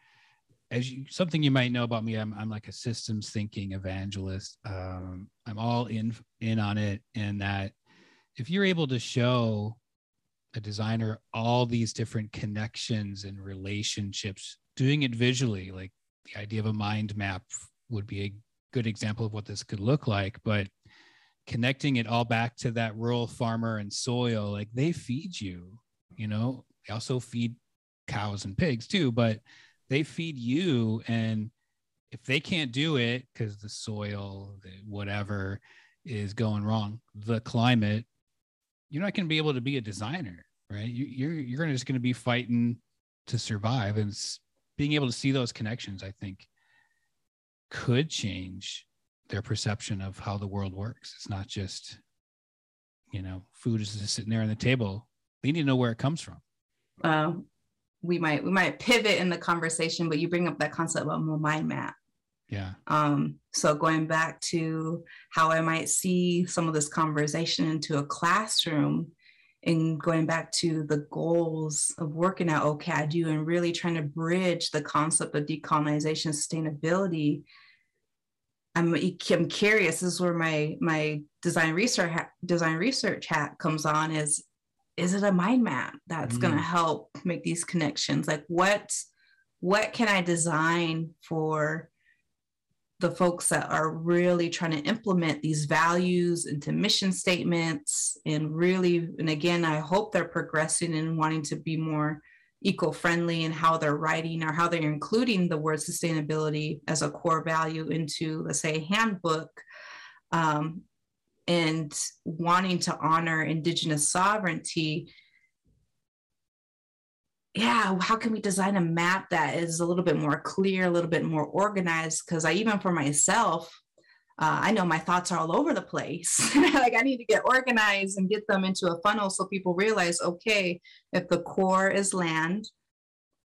as you, something you might know about me, I'm, I'm like a systems thinking evangelist. Um, I'm all in in on it, and that if you're able to show a designer all these different connections and relationships doing it visually like the idea of a mind map would be a good example of what this could look like but connecting it all back to that rural farmer and soil like they feed you you know they also feed cows and pigs too but they feed you and if they can't do it because the soil the whatever is going wrong the climate you're not going to be able to be a designer, right? You, you're you're just going to be fighting to survive, and being able to see those connections, I think, could change their perception of how the world works. It's not just, you know, food is just sitting there on the table. They need to know where it comes from. Uh, we might we might pivot in the conversation, but you bring up that concept of a mind map. Yeah. Um, so going back to how I might see some of this conversation into a classroom and going back to the goals of working at OCADU and really trying to bridge the concept of decolonization sustainability. I'm, I'm curious, this is where my, my design research design research hat comes on is, is it a mind map that's mm. going to help make these connections? Like what, what can I design for the folks that are really trying to implement these values into mission statements and really and again i hope they're progressing and wanting to be more eco-friendly and how they're writing or how they're including the word sustainability as a core value into let's say handbook um, and wanting to honor indigenous sovereignty yeah, how can we design a map that is a little bit more clear, a little bit more organized? Because I even for myself, uh, I know my thoughts are all over the place. like I need to get organized and get them into a funnel so people realize, okay, if the core is land,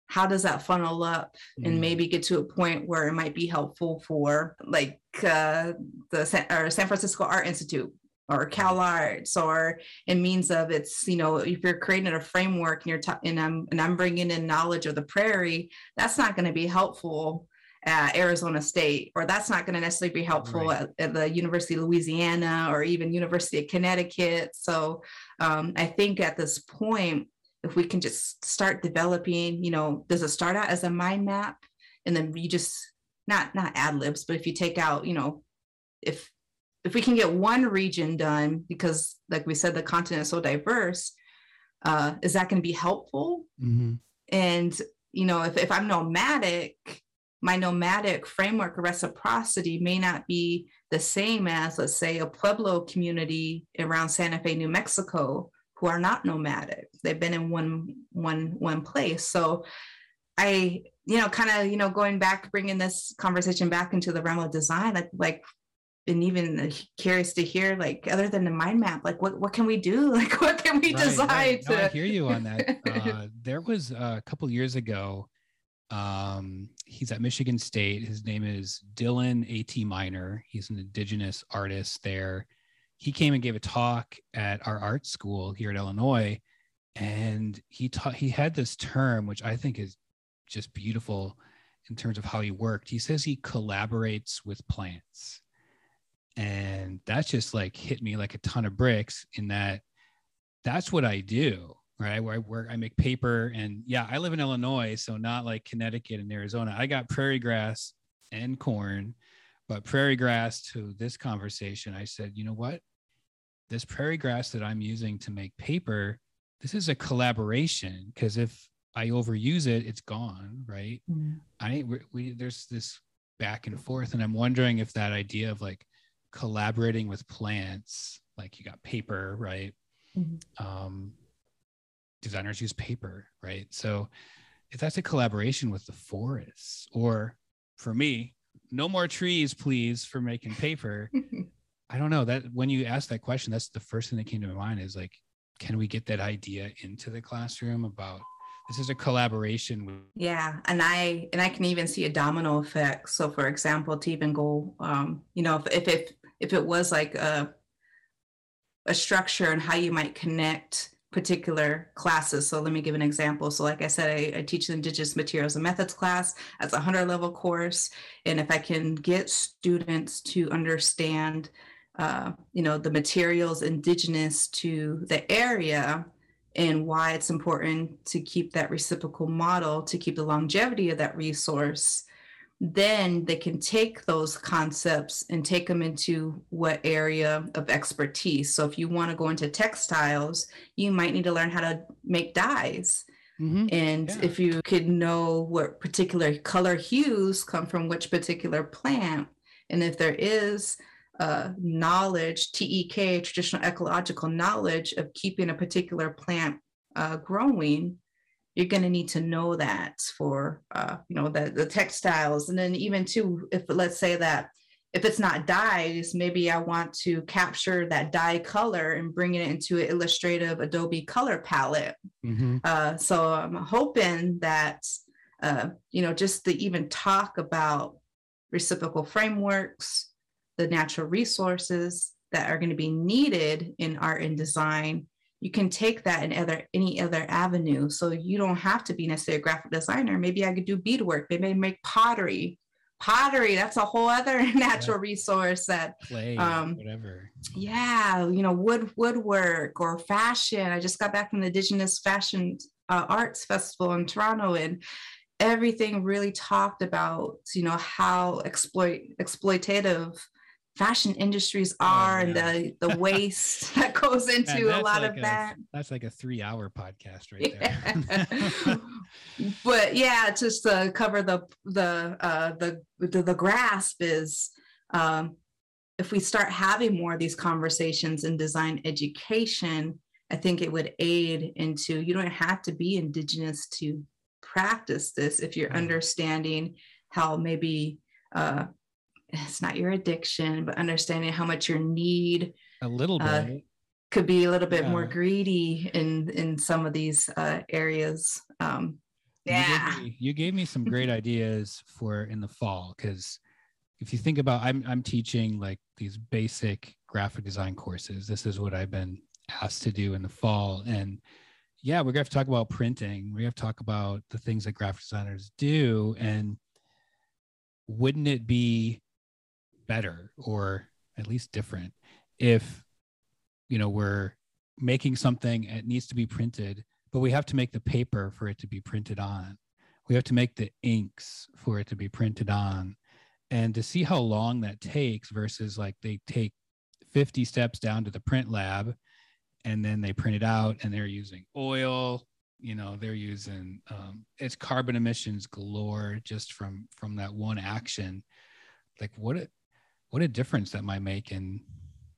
how does that funnel up mm. and maybe get to a point where it might be helpful for like uh, the San, or San Francisco Art Institute or CalArts or in means of it's you know if you're creating a framework and you're ta- and I'm and I'm bringing in knowledge of the prairie that's not going to be helpful at Arizona State or that's not going to necessarily be helpful right. at, at, the University of Louisiana or even University of Connecticut so um, I think at this point if we can just start developing you know does it start out as a mind map and then you just not not ad libs but if you take out you know if if we can get one region done, because like we said, the continent is so diverse, uh, is that going to be helpful? Mm-hmm. And you know, if, if I'm nomadic, my nomadic framework of reciprocity may not be the same as, let's say, a Pueblo community around Santa Fe, New Mexico, who are not nomadic. They've been in one one one place. So I, you know, kind of, you know, going back, bringing this conversation back into the realm of design, like, like been even curious to hear like other than the mind map like what what can we do like what can we right, design right. to... No, i hear you on that uh, there was a couple years ago um, he's at michigan state. His name is Dylan A.T. Miner he's an indigenous artist there. He came and gave a talk at our art school here at illinois and he taught he had this term which i think is just beautiful in terms of how he worked. He says he collaborates with plants and that's just like hit me like a ton of bricks in that that's what i do right where i work i make paper and yeah i live in illinois so not like connecticut and arizona i got prairie grass and corn but prairie grass to this conversation i said you know what this prairie grass that i'm using to make paper this is a collaboration because if i overuse it it's gone right mm-hmm. i we, we there's this back and forth and i'm wondering if that idea of like collaborating with plants like you got paper right mm-hmm. um, designers use paper right? So if that's a collaboration with the forests or for me no more trees please for making paper. I don't know that when you ask that question that's the first thing that came to my mind is like can we get that idea into the classroom about this is a collaboration with yeah and i and i can even see a domino effect. So for example to even go um you know if if if, if it was like a a structure and how you might connect particular classes. So let me give an example. So like I said, I, I teach the Indigenous Materials and Methods class as a 100 level course. And if I can get students to understand, uh, you know, the materials indigenous to the area, and why it's important to keep that reciprocal model to keep the longevity of that resource then they can take those concepts and take them into what area of expertise so if you want to go into textiles you might need to learn how to make dyes mm-hmm. and yeah. if you could know what particular color hues come from which particular plant and if there is uh, knowledge, TEK, traditional ecological knowledge of keeping a particular plant uh, growing, you're going to need to know that for, uh, you know, the, the textiles. And then even too, if let's say that if it's not dyes, maybe I want to capture that dye color and bring it into an illustrative Adobe color palette. Mm-hmm. Uh, so I'm hoping that, uh, you know, just to even talk about reciprocal frameworks, the natural resources that are going to be needed in art and design you can take that in other any other avenue. So you don't have to be necessarily a graphic designer. Maybe i could do beadwork. Maybe I make pottery. Pottery that's a whole other natural yeah. resource that Play, um whatever. yeah you know wood woodwork or fashion. I just got back from the indigenous fashion uh, arts festival in toronto and everything really talked about you know how exploit exploitative fashion industries oh, are oh, and the the waste that goes into a lot like of a, that. that's like a three hour podcast right there. But yeah just to cover the the uh the the, the grasp is um if we start having more of these conversations in design education i think it would aid into you don't have to be indigenous to practice this if you're mm-hmm. understanding how maybe uh, it's not your addiction, but understanding how much your need a little uh, bit uh, could be a little bit yeah. more greedy in in some of these uh, areas. Um, yeah, you gave, me, you gave me some great ideas for in the fall because if you think about, I'm I'm teaching like these basic graphic design courses. This is what I've been asked to do in the fall, and yeah, we're gonna have to talk about printing. We have to talk about the things that graphic designers do, and wouldn't it be better or at least different if you know we're making something it needs to be printed but we have to make the paper for it to be printed on. We have to make the inks for it to be printed on. And to see how long that takes versus like they take 50 steps down to the print lab and then they print it out and they're using oil you know they're using um, it's carbon emissions galore just from from that one action. Like what what a difference that might make in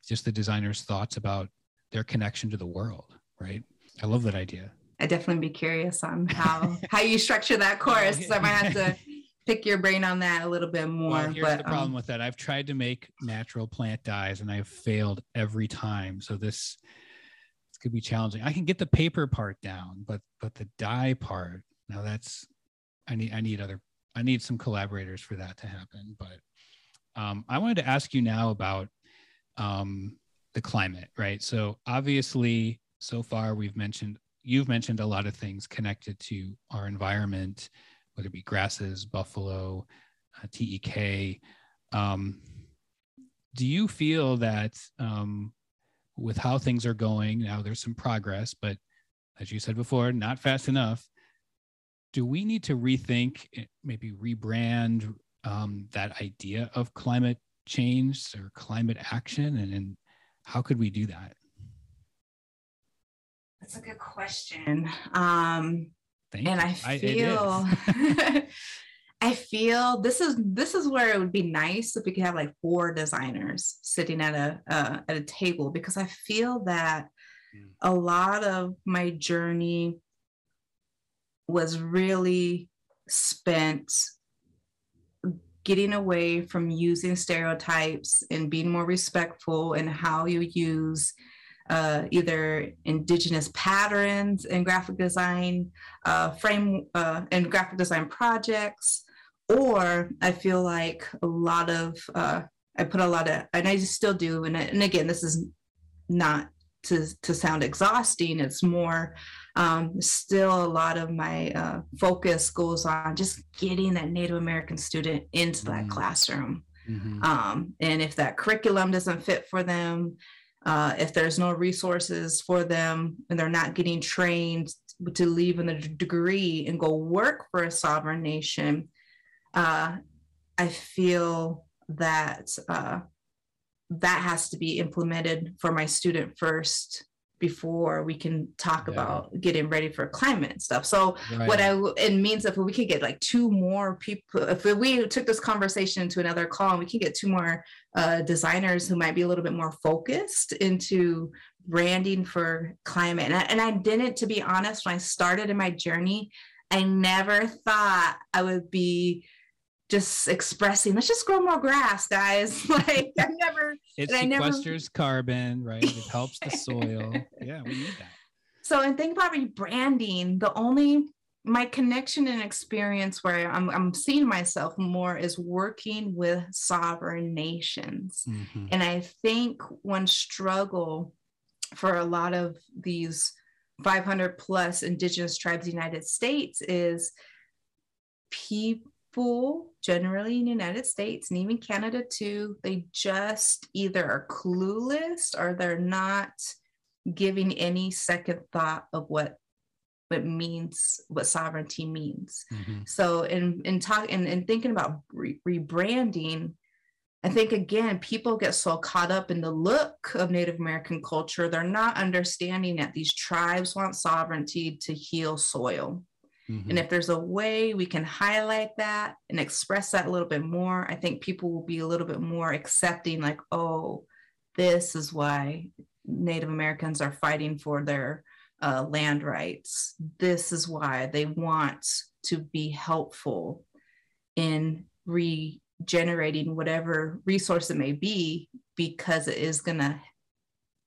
just the designer's thoughts about their connection to the world right i love that idea i definitely be curious on how how you structure that course because i might have to pick your brain on that a little bit more. Well, here's but, the problem um, with that. I've tried to make natural plant dyes and I've failed every time. So this this could be challenging. I can get the paper part down, but but the dye part, now that's I need I need other I need some collaborators for that to happen. But um, I wanted to ask you now about um, the climate, right? So obviously, so far we've mentioned you've mentioned a lot of things connected to our environment, whether it be grasses, buffalo, uh, TEK. Um, do you feel that um, with how things are going now, there's some progress, but as you said before, not fast enough. Do we need to rethink, eh, maybe rebrand um, that idea of climate change or climate action, and, and how could we do that? That's a good question. Um, Thank and you. I feel is. I feel this is this is where it would be nice if we could have like four designers sitting at a uh, at a table because I feel that Mm. a lot of my journey was really spent getting away from using stereotypes and being more respectful in how you use uh, either indigenous patterns in graphic design, uh, frame uh, and graphic design projects, or I feel like a lot of uh, I put a lot of and I still do, and, and again, this is not to to sound exhausting. It's more um, still a lot of my uh, focus goes on just getting that Native American student into that Mm. classroom. Mhm. Um, and if that curriculum doesn't fit for them, uh, if there's no resources for them and they're not getting trained to leave in a degree and go work for a sovereign nation, uh, I feel that uh, that has to be implemented for my student first before we can talk Yeah. about getting ready for climate and stuff. So what I it means if we could get like two more people, if we took this conversation to another call, and we can get two more uh, designers who might be a little bit more focused into branding for climate. And I, and I didn't, to be honest, when I started in my journey, I never thought I would be just expressing, let's just grow more grass, guys. like I never It I never- sequesters carbon, right? It helps the soil. Yeah, we need that. So, and think about rebranding. The only my connection and experience where I'm, I'm seeing myself more is working with sovereign nations. Mhm. And I think one struggle for a lot of these 500 plus indigenous tribes in the United States is people generally in the United States and even Canada too, they just either are clueless or they're not giving any second thought of what what means what sovereignty means Mhm. so in in talk in, in thinking about re- rebranding i think again people get so caught up in the look of native american culture they're not understanding that these tribes want sovereignty to heal soil Mhm. and if there's a way we can highlight that and express that a little bit more, I think people will be a little bit more accepting, like, oh, this is why Native Americans are fighting for their uh, land rights. This is why they want to be helpful in regenerating whatever resource it may be, because it is going to,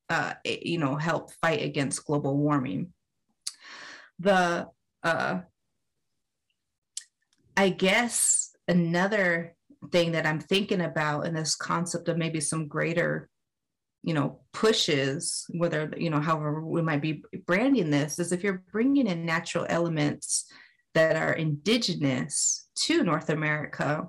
uh, you know, help fight against global warming. The uh, I guess another thing that I'm thinking about in this concept of maybe some greater, you know, pushes, whether, you know, however we might be branding this, is if you're bringing in natural elements that are indigenous to North America,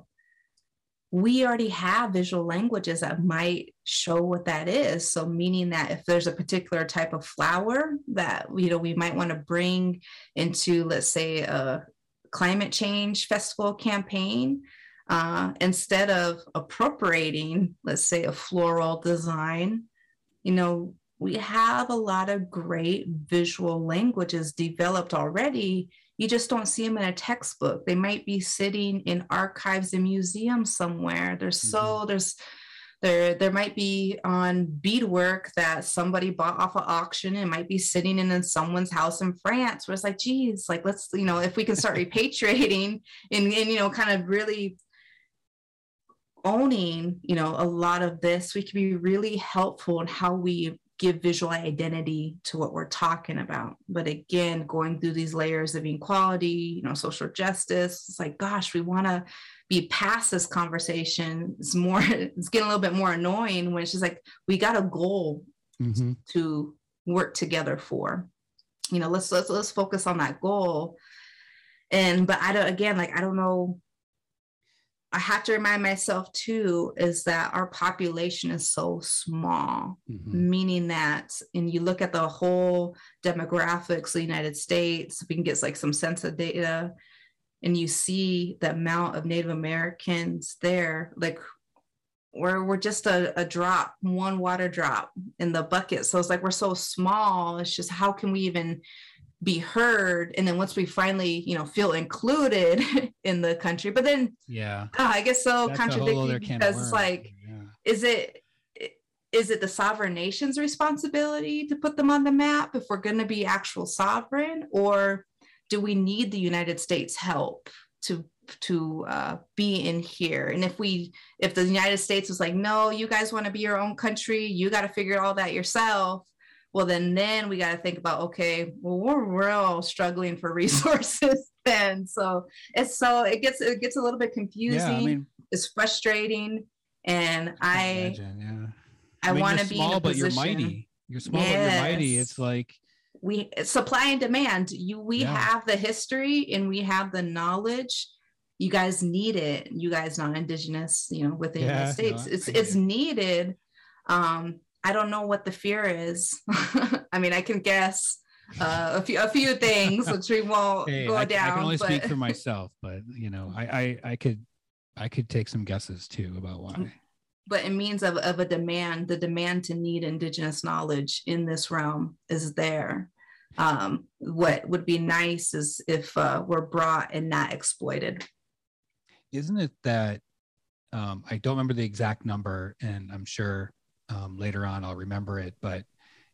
we already have visual languages that might show what that is. So, meaning that if there's a particular type of flower that, you know, we might want to bring into, let's say, a climate change festival campaign, uh, instead of appropriating, let's say, a floral design, you know, we have a lot of great visual languages developed already. You just don't see them in a textbook. They might be sitting in archives and museums somewhere. There's so there's there there might be on beadwork that somebody bought off an auction. And might be sitting in, in someone's house in france where it's like geez like let's you know if we can start repatriating and, and you know kind of really owning you know a lot of this we can be really helpful in how we give visual identity to what we're talking about. But again going through these layers of inequality you know social justice it's like gosh we want to be past this conversation. It's more it's getting a little bit more annoying when it's just like we got a goal mm-hmm. to work together for. You know let's let's let's focus on that goal. And but i don't again like i don't know I have to remind myself too is that our population is so small, mm-hmm. meaning that, and you look at the whole demographics of the United States, if we can get like some sense of data, and you see the amount of Native Americans there, like we're, we're just a, a drop, one water drop in the bucket. So it's like we're so small. It's just how can we even be heard and then once we finally you know feel included in the country but then yeah. uh, i guess so That's contradicting because it's like yeah. is it is it the sovereign nation's responsibility to put them on the map if we're going to be actual sovereign? Or do we need the united states help to to uh, be in here? And if we if the united states was like no you guys want to be your own country you got to figure all that yourself well then then we got to think about okay well we're, we're all struggling for resources then. So it's so it gets it gets a little bit confusing yeah, I mean, it's frustrating and i imagine, yeah. I, I mean, want to be small but you're mighty. You're small yes. but you're mighty. It's like we supply and demand. You we yeah. have the history and we have the knowledge. You guys need it. You guys non-indigenous you know within yeah, the states. No, it's it's needed um I don't know what the fear is. I mean, I can guess uh, a few a few things which we won't hey, go I, down. I can only but... speak for myself, but you know, I, I I could I could take some guesses too about why. But it means of, of a demand, the demand to need indigenous knowledge in this realm is there. Um, what would be nice is if uh, we're brought and not exploited. Isn't it that um, I don't remember the exact number, and I'm sure um, later on i'll remember it but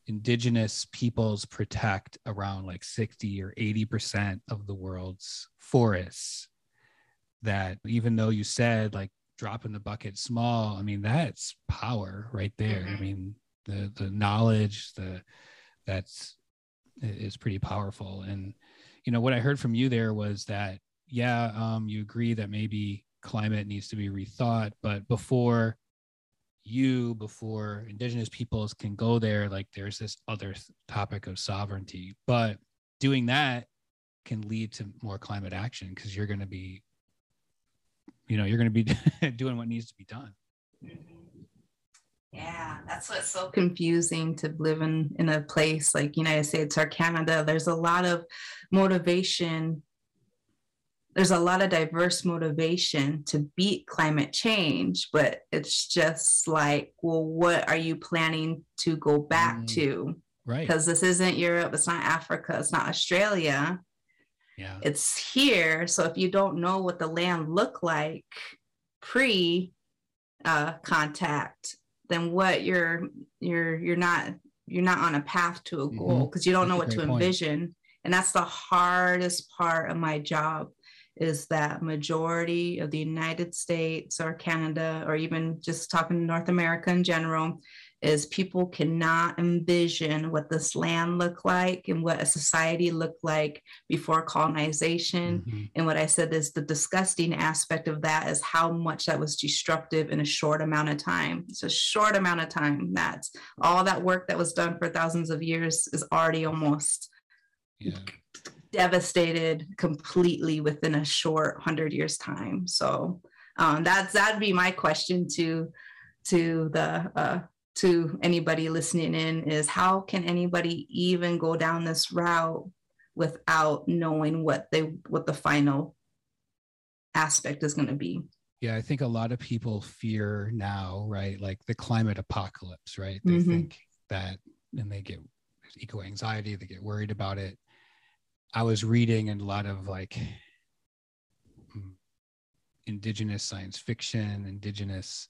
indigenous peoples protect around like 60 or 80 percent of the world's forests. That even though you said like dropping the bucket small i mean that's power right there. Mm-hmm. i mean the the knowledge the that's is pretty powerful. And you know what i heard from you there was that yeah um, you agree that maybe climate needs to be rethought but before you before indigenous peoples can go there like there's this other topic of sovereignty. But doing that can lead to more climate action because you're going to be you know you're going to be doing what needs to be done. Yeah that's what's so confusing to live in in a place like united states or canada. There's a lot of motivation there's a lot of diverse motivation to beat climate change, but it's just like, well, what are you planning to go back mm, to? Right. Because this isn't Europe, it's not Africa, it's not Australia. Yeah. It's here. So if you don't know what the land looked like pre uh, contact, then what you're you're you're not you're not on a path to a goal because mm-hmm. you don't know what to envision. Point. And that's the hardest part of my job is that majority of the United States or Canada, or even just talking North America in general, is people cannot envision what this land looked like and what a society looked like before colonization. Mm-hmm. And what I said is the disgusting aspect of that is how much that was destructive in a short amount of time. It's a short amount of time that all that work that was done for thousands of years is already almost yeah devastated completely within a short 100 years time. So um, that's that'd be my question to to the uh, to anybody listening in is how can anybody even go down this route without knowing what they what the final aspect is going to be? Yeah i think a lot of people fear now right? Like the climate apocalypse right? They mm-hmm. think that and they get eco anxiety they get worried about it I was reading a lot of like indigenous science fiction, indigenous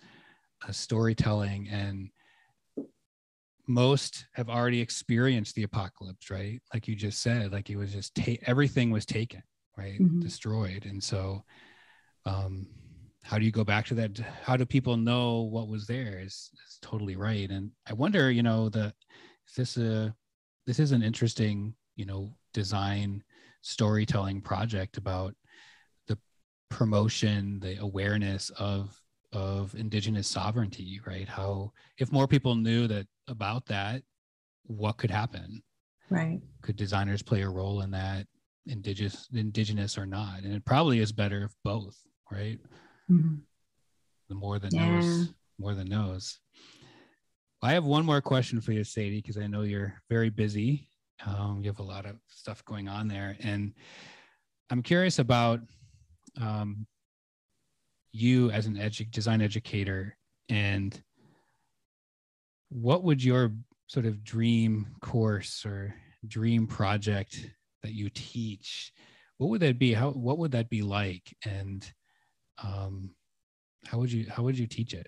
uh, storytelling and most have already experienced the apocalypse right? Like you just said like it was just ta- everything was taken right? Mm-hmm. destroyed. And so um how do you go back to that? How do people know what was there is, is totally right. And i wonder you know the is this a this is an interesting you know design storytelling project about the promotion the awareness of of indigenous sovereignty right? How if more people knew that about that what could happen? Right. Could designers play a role in that indigenous indigenous or not? And it probably is better if both right? Mm-hmm. the more that yeah. knows more than knows. I have one more question for you sadie because i know you're very busy um, you have a lot of stuff going on there. And i'm curious about um, you as an edu- design educator and what would your sort of dream course or dream project that you teach what would that be? How what would that be like? And um how would you how would you teach it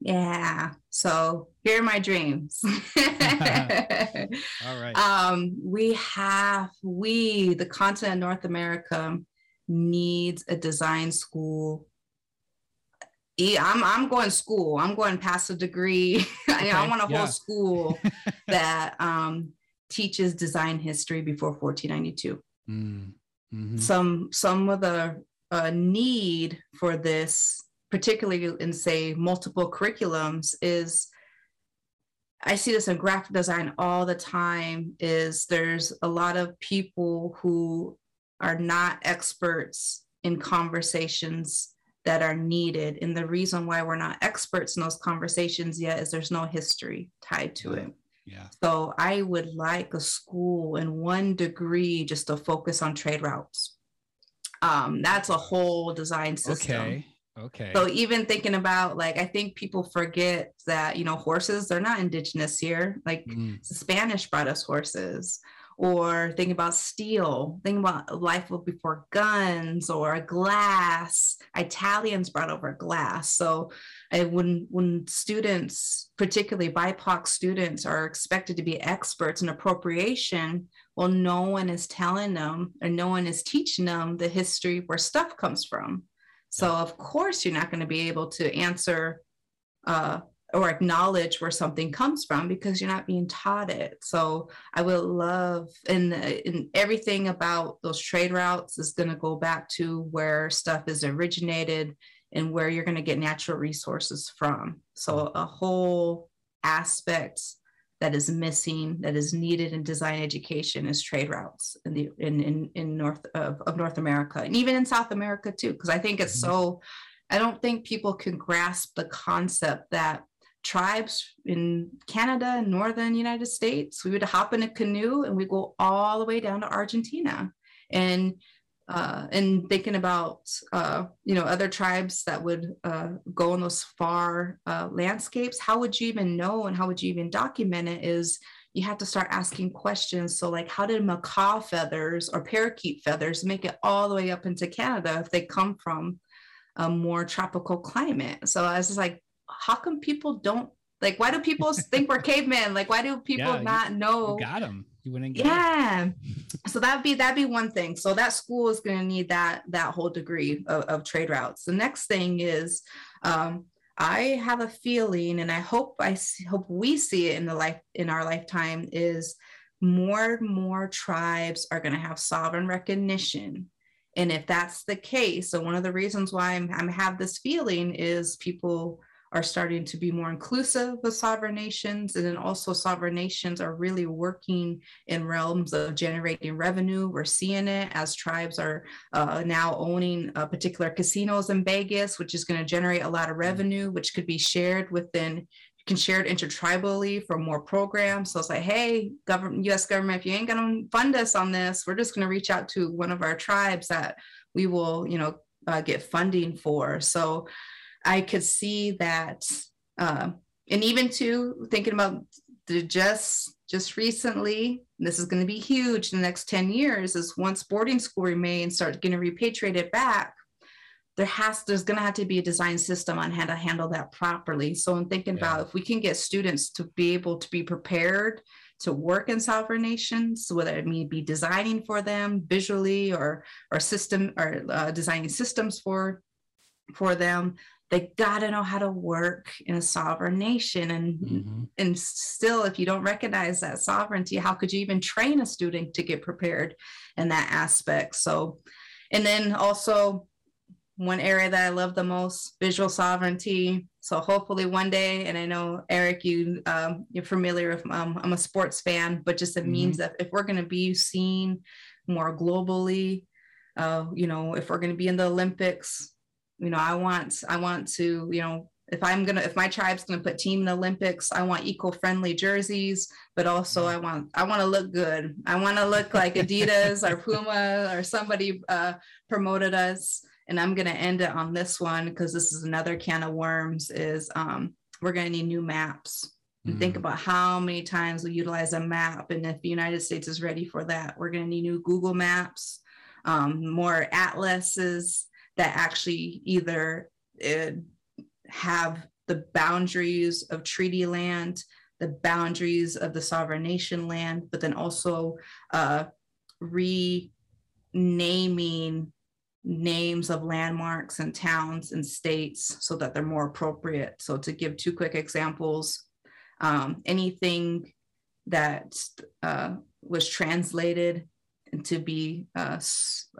yeah so here are my dreams all right um we have we the continent of north america needs a design school I'm I'm going school. I'm going past a degree. Okay, I want a yeah. whole school that um, teaches design history before 1492. Mm, mm-hmm. Some some of the uh, need for this, particularly in say multiple curriculums, is I see this in graphic design all the time. Is there's a lot of people who are not experts in conversations that are needed. And the reason why we're not experts in those conversations yet is there's no history tied to it. Yeah. So I would like a school in one degree just to focus on trade routes. Um, that's a whole design system. Okay. Okay. So even thinking about like I think people forget that you know horses they're not indigenous here. Like mm. Spanish brought us horses or think about steel, think about life before guns or glass. Italians brought over glass. So I, when when students, particularly BIPOC students, are expected to be experts in appropriation, well, no one is telling them and no one is teaching them the history where stuff comes from. So of course you're not going to be able to answer uh, or acknowledge where something comes from because you're not being taught it. So I would love and and everything about those trade routes is going to go back to where stuff is originated and where you're going to get natural resources from. So a whole aspect that is missing that is needed in design education is trade routes in the in in, in north of, of north america and even in south america too because i think it's mm-hmm. so i don't think people can grasp the concept that tribes in Canada and northern United States. We would hop in a canoe and we go all the way down to Argentina. And uh, and thinking about uh, you know other tribes that would uh, go in those far uh, landscapes, how would you even know and how would you even document it? Is you have to start asking questions. So like, how did macaw feathers or parakeet feathers make it all the way up into Canada if they come from a more tropical climate? So I was just like, how come people don't like why do people think we're cavemen like why do people yeah, not you, know you got them you wouldn't yeah. So that'd be that'd be one thing. So that school is going to need that that whole degree of, of, trade routes. The next thing is um, i have a feeling and i hope i see, hope we see it in the life in our lifetime is more and more tribes are going to have sovereign recognition. And if that's the case so one of the reasons why I'm, I'm have this feeling is people are starting to be more inclusive of sovereign nations. And then also, sovereign nations are really working in realms of generating revenue. We're seeing it as tribes are uh, now owning uh, particular casinos in Vegas, which is going to generate a lot of revenue, which could be shared within can share it intertribally for more programs. So it's like, hey, government, U.S. government, if you ain't gonna fund us on this, we're just gonna reach out to one of our tribes that we will, you know, uh, get funding for. So I could see that, uh, and even too thinking about the just just recently, this is going to be huge in the next 10 years, is once boarding school remains start getting repatriated back, there has there's going to have to be a design system on how to handle that properly so i'm thinking yeah. about if we can get students to be able to be prepared to work in sovereign nations whether it may be designing for them visually or or system or uh, designing systems for for them they got to know how to work in a sovereign nation and mm-hmm. and still if you don't recognize that sovereignty how could you even train a student to get prepared in that aspect so and then also one area that I love the most, visual sovereignty. So hopefully one day, and I know Eric, you um, you're familiar with. Um, I'm a sports fan, but just it mm-hmm. means that if we're going to be seen more globally, uh, you know, if we're going to be in the Olympics, you know, I want I want to, you know, if I'm gonna if my tribe's gonna put team in the Olympics, I want eco-friendly jerseys, but also I want I want to look good. I want to look like Adidas or Puma or somebody uh, promoted us and I'm to end it on this one because this is another can of worms is um, we're to need new maps. And think about how many times we utilize a map. And if the United States is ready for that, we're going to need new Google Maps, um, more atlases that actually either uh, have the boundaries of treaty land, the boundaries of the sovereign nation land, but then also uh, renaming names of landmarks and towns and states so that they're more appropriate. So to give two quick examples, um, anything that uh, was translated to be uh,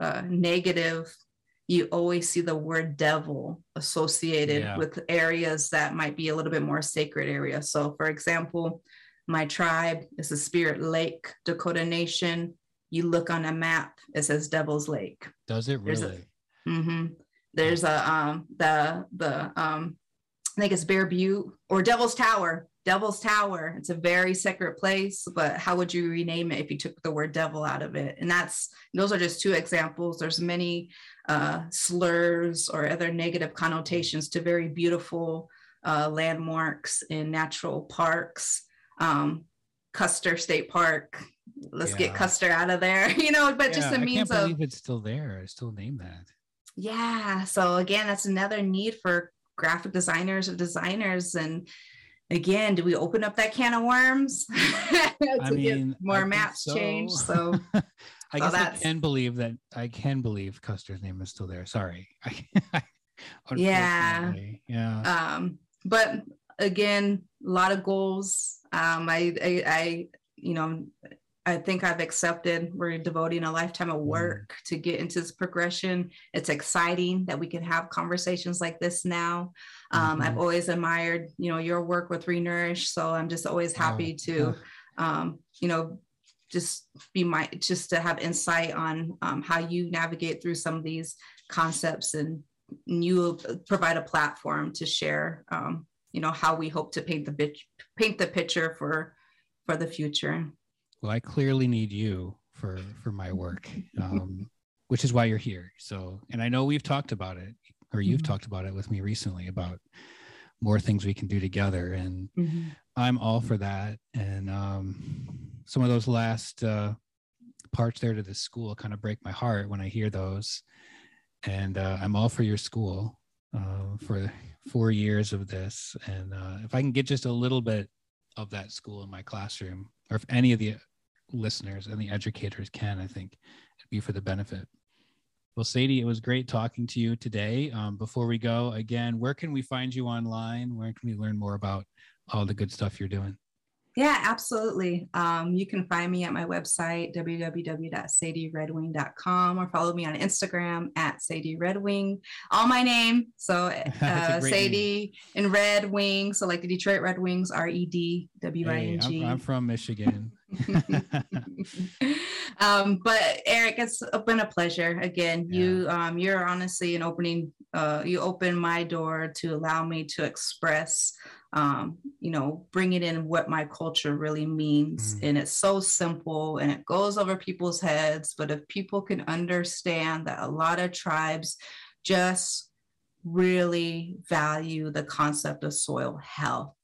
uh, negative, you always see the word devil associated yeah. with areas that might be a little bit more sacred area. So for example, my tribe is the Spirit Lake Dakota Nation you look on a map, it says Devil's Lake. Does it really? There's a, mm-hmm, there's a um the the um I think it's Bear Butte or Devil's Tower. Devil's Tower. It's a very sacred place, but how would you rename it if you took the word devil out of it? And that's those are just two examples. There's many uh, slurs or other negative connotations to very beautiful uh, landmarks in natural parks. Um, Custer State Park let's yeah. get Custer out of there, you know, but yeah, just a means of. I can't believe it's still there. I still name that. Yeah. So again, that's another need for graphic designers or designers. And again, do we open up that can of worms to I mean, get more I maps so. change? So I so guess I can believe that I can believe Custer's name is still there. Sorry. yeah. Yeah. Um, but again, a lot of goals. Um, I, I, I, you know, I think I've accepted we're devoting a lifetime of mm. work mm. to get into this progression. It's exciting that we can have conversations like this now. Um, mm-hmm. I've always admired, you know, your work with Renourish, so I'm just always happy oh. to, um, you know, just be my just to have insight on um, how you navigate through some of these concepts, and you provide a platform to share, um, you know, how we hope to paint the bit paint the picture for for the future well i clearly need you for for my work um, which is why you're here so and i know we've talked about it or you've mm-hmm. talked about it with me recently about more things we can do together and mm-hmm. i'm all for that and um, some of those last uh, parts there to the school kind of break my heart when i hear those and uh, i'm all for your school uh, for four years of this and uh, if i can get just a little bit of that school in my classroom or if any of the listeners and the educators can, I think it'd be for the benefit. Well, Sadie, it was great talking to you today. Um, before we go, again, where can we find you online? Where can we learn more about all the good stuff you're doing? Yeah, absolutely. Um, you can find me at my website, www.sadieredwing.com, or follow me on Instagram at Sadie Redwing. All my name. So uh, Sadie name. in Red Wing. So like the Detroit Red Wings, R E D W I N G. I'm from Michigan. um, but Eric, it's been a pleasure. Again, yeah. you um, you're honestly an opening. Uh, you opened my door to allow me to express um, you know, bringing in what my culture really means. Mm. And it's so simple and it goes over people's heads. But if people can understand that a lot of tribes just really value the concept of soil health.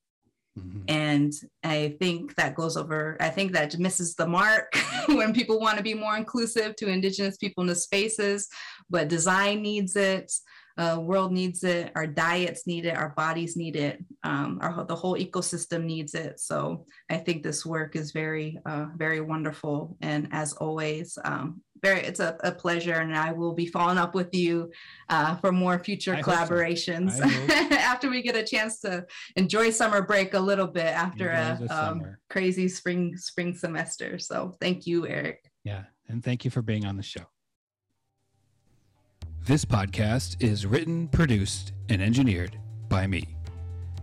Mm-hmm. And I think that goes over, I think that misses the mark when people want to be more inclusive to Indigenous people in the spaces, but design needs it. uh, world needs it, our diets need it, our bodies need it, um, our the whole ecosystem needs it. So I think this work is very, uh, very wonderful. And as always, um, very it's a, a, pleasure, and I will be following up with you uh, for more future I collaborations so. after we get a chance to enjoy summer break a little bit after enjoy a um, crazy spring spring semester. So thank you, Eric. Yeah, and thank you for being on the show. This podcast is written, produced, and engineered by me.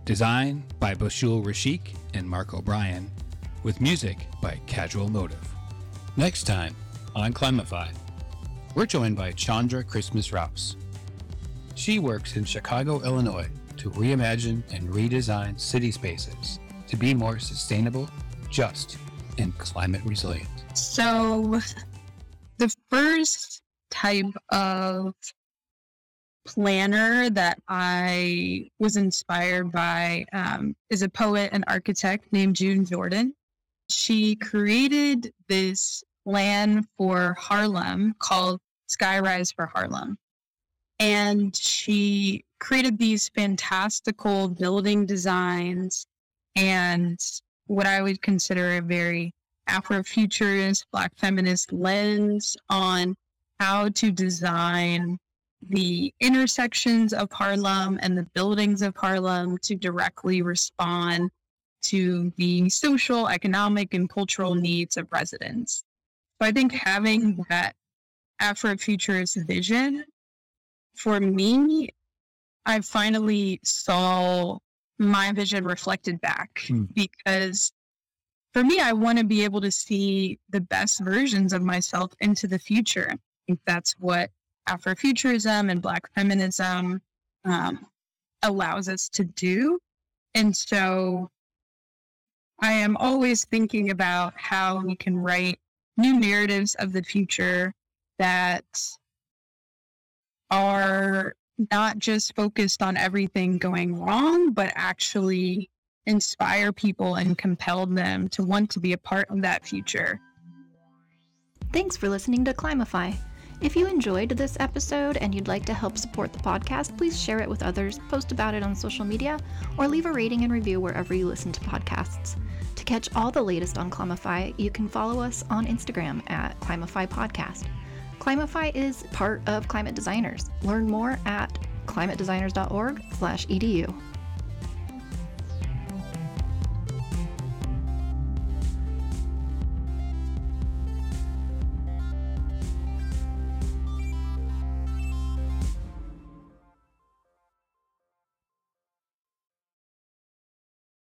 Design by Bashul Rashik and Mark O'Brien, with music by Casual Motive. Next time on Climify, we're joined by Chandra Christmas Rouse. She works in Chicago, Illinois to reimagine and redesign city spaces to be more sustainable, just, and climate resilient. So, the first type of planner that I was inspired by um, is a poet and architect named June Jordan. She created this plan for Harlem called Skyrise for Harlem. And she created these fantastical building designs and what I would consider a very Afrofuturist, Black feminist lens on how to design the intersections of Harlem and the buildings of Harlem to directly respond to the social, economic, and cultural needs of residents. So I think having that Afrofuturist vision for me, I finally saw my vision reflected back hmm. because for me, I want to be able to see the best versions of myself into the future. I think that's what Afrofuturism and Black feminism um, allows us to do. And so I am always thinking about how we can write new narratives of the future that are not just focused on everything going wrong, but actually inspire people and compel them to want to be a part of that future. Thanks for listening to Climify. If you enjoyed this episode and you'd like to help support the podcast, please share it with others, post about it on social media, or leave a rating and review wherever you listen to podcasts. To catch all the latest on Climify, you can follow us on Instagram at Climify Podcast. Climify is part of Climate Designers. Learn more at climatedesigners.org/edu.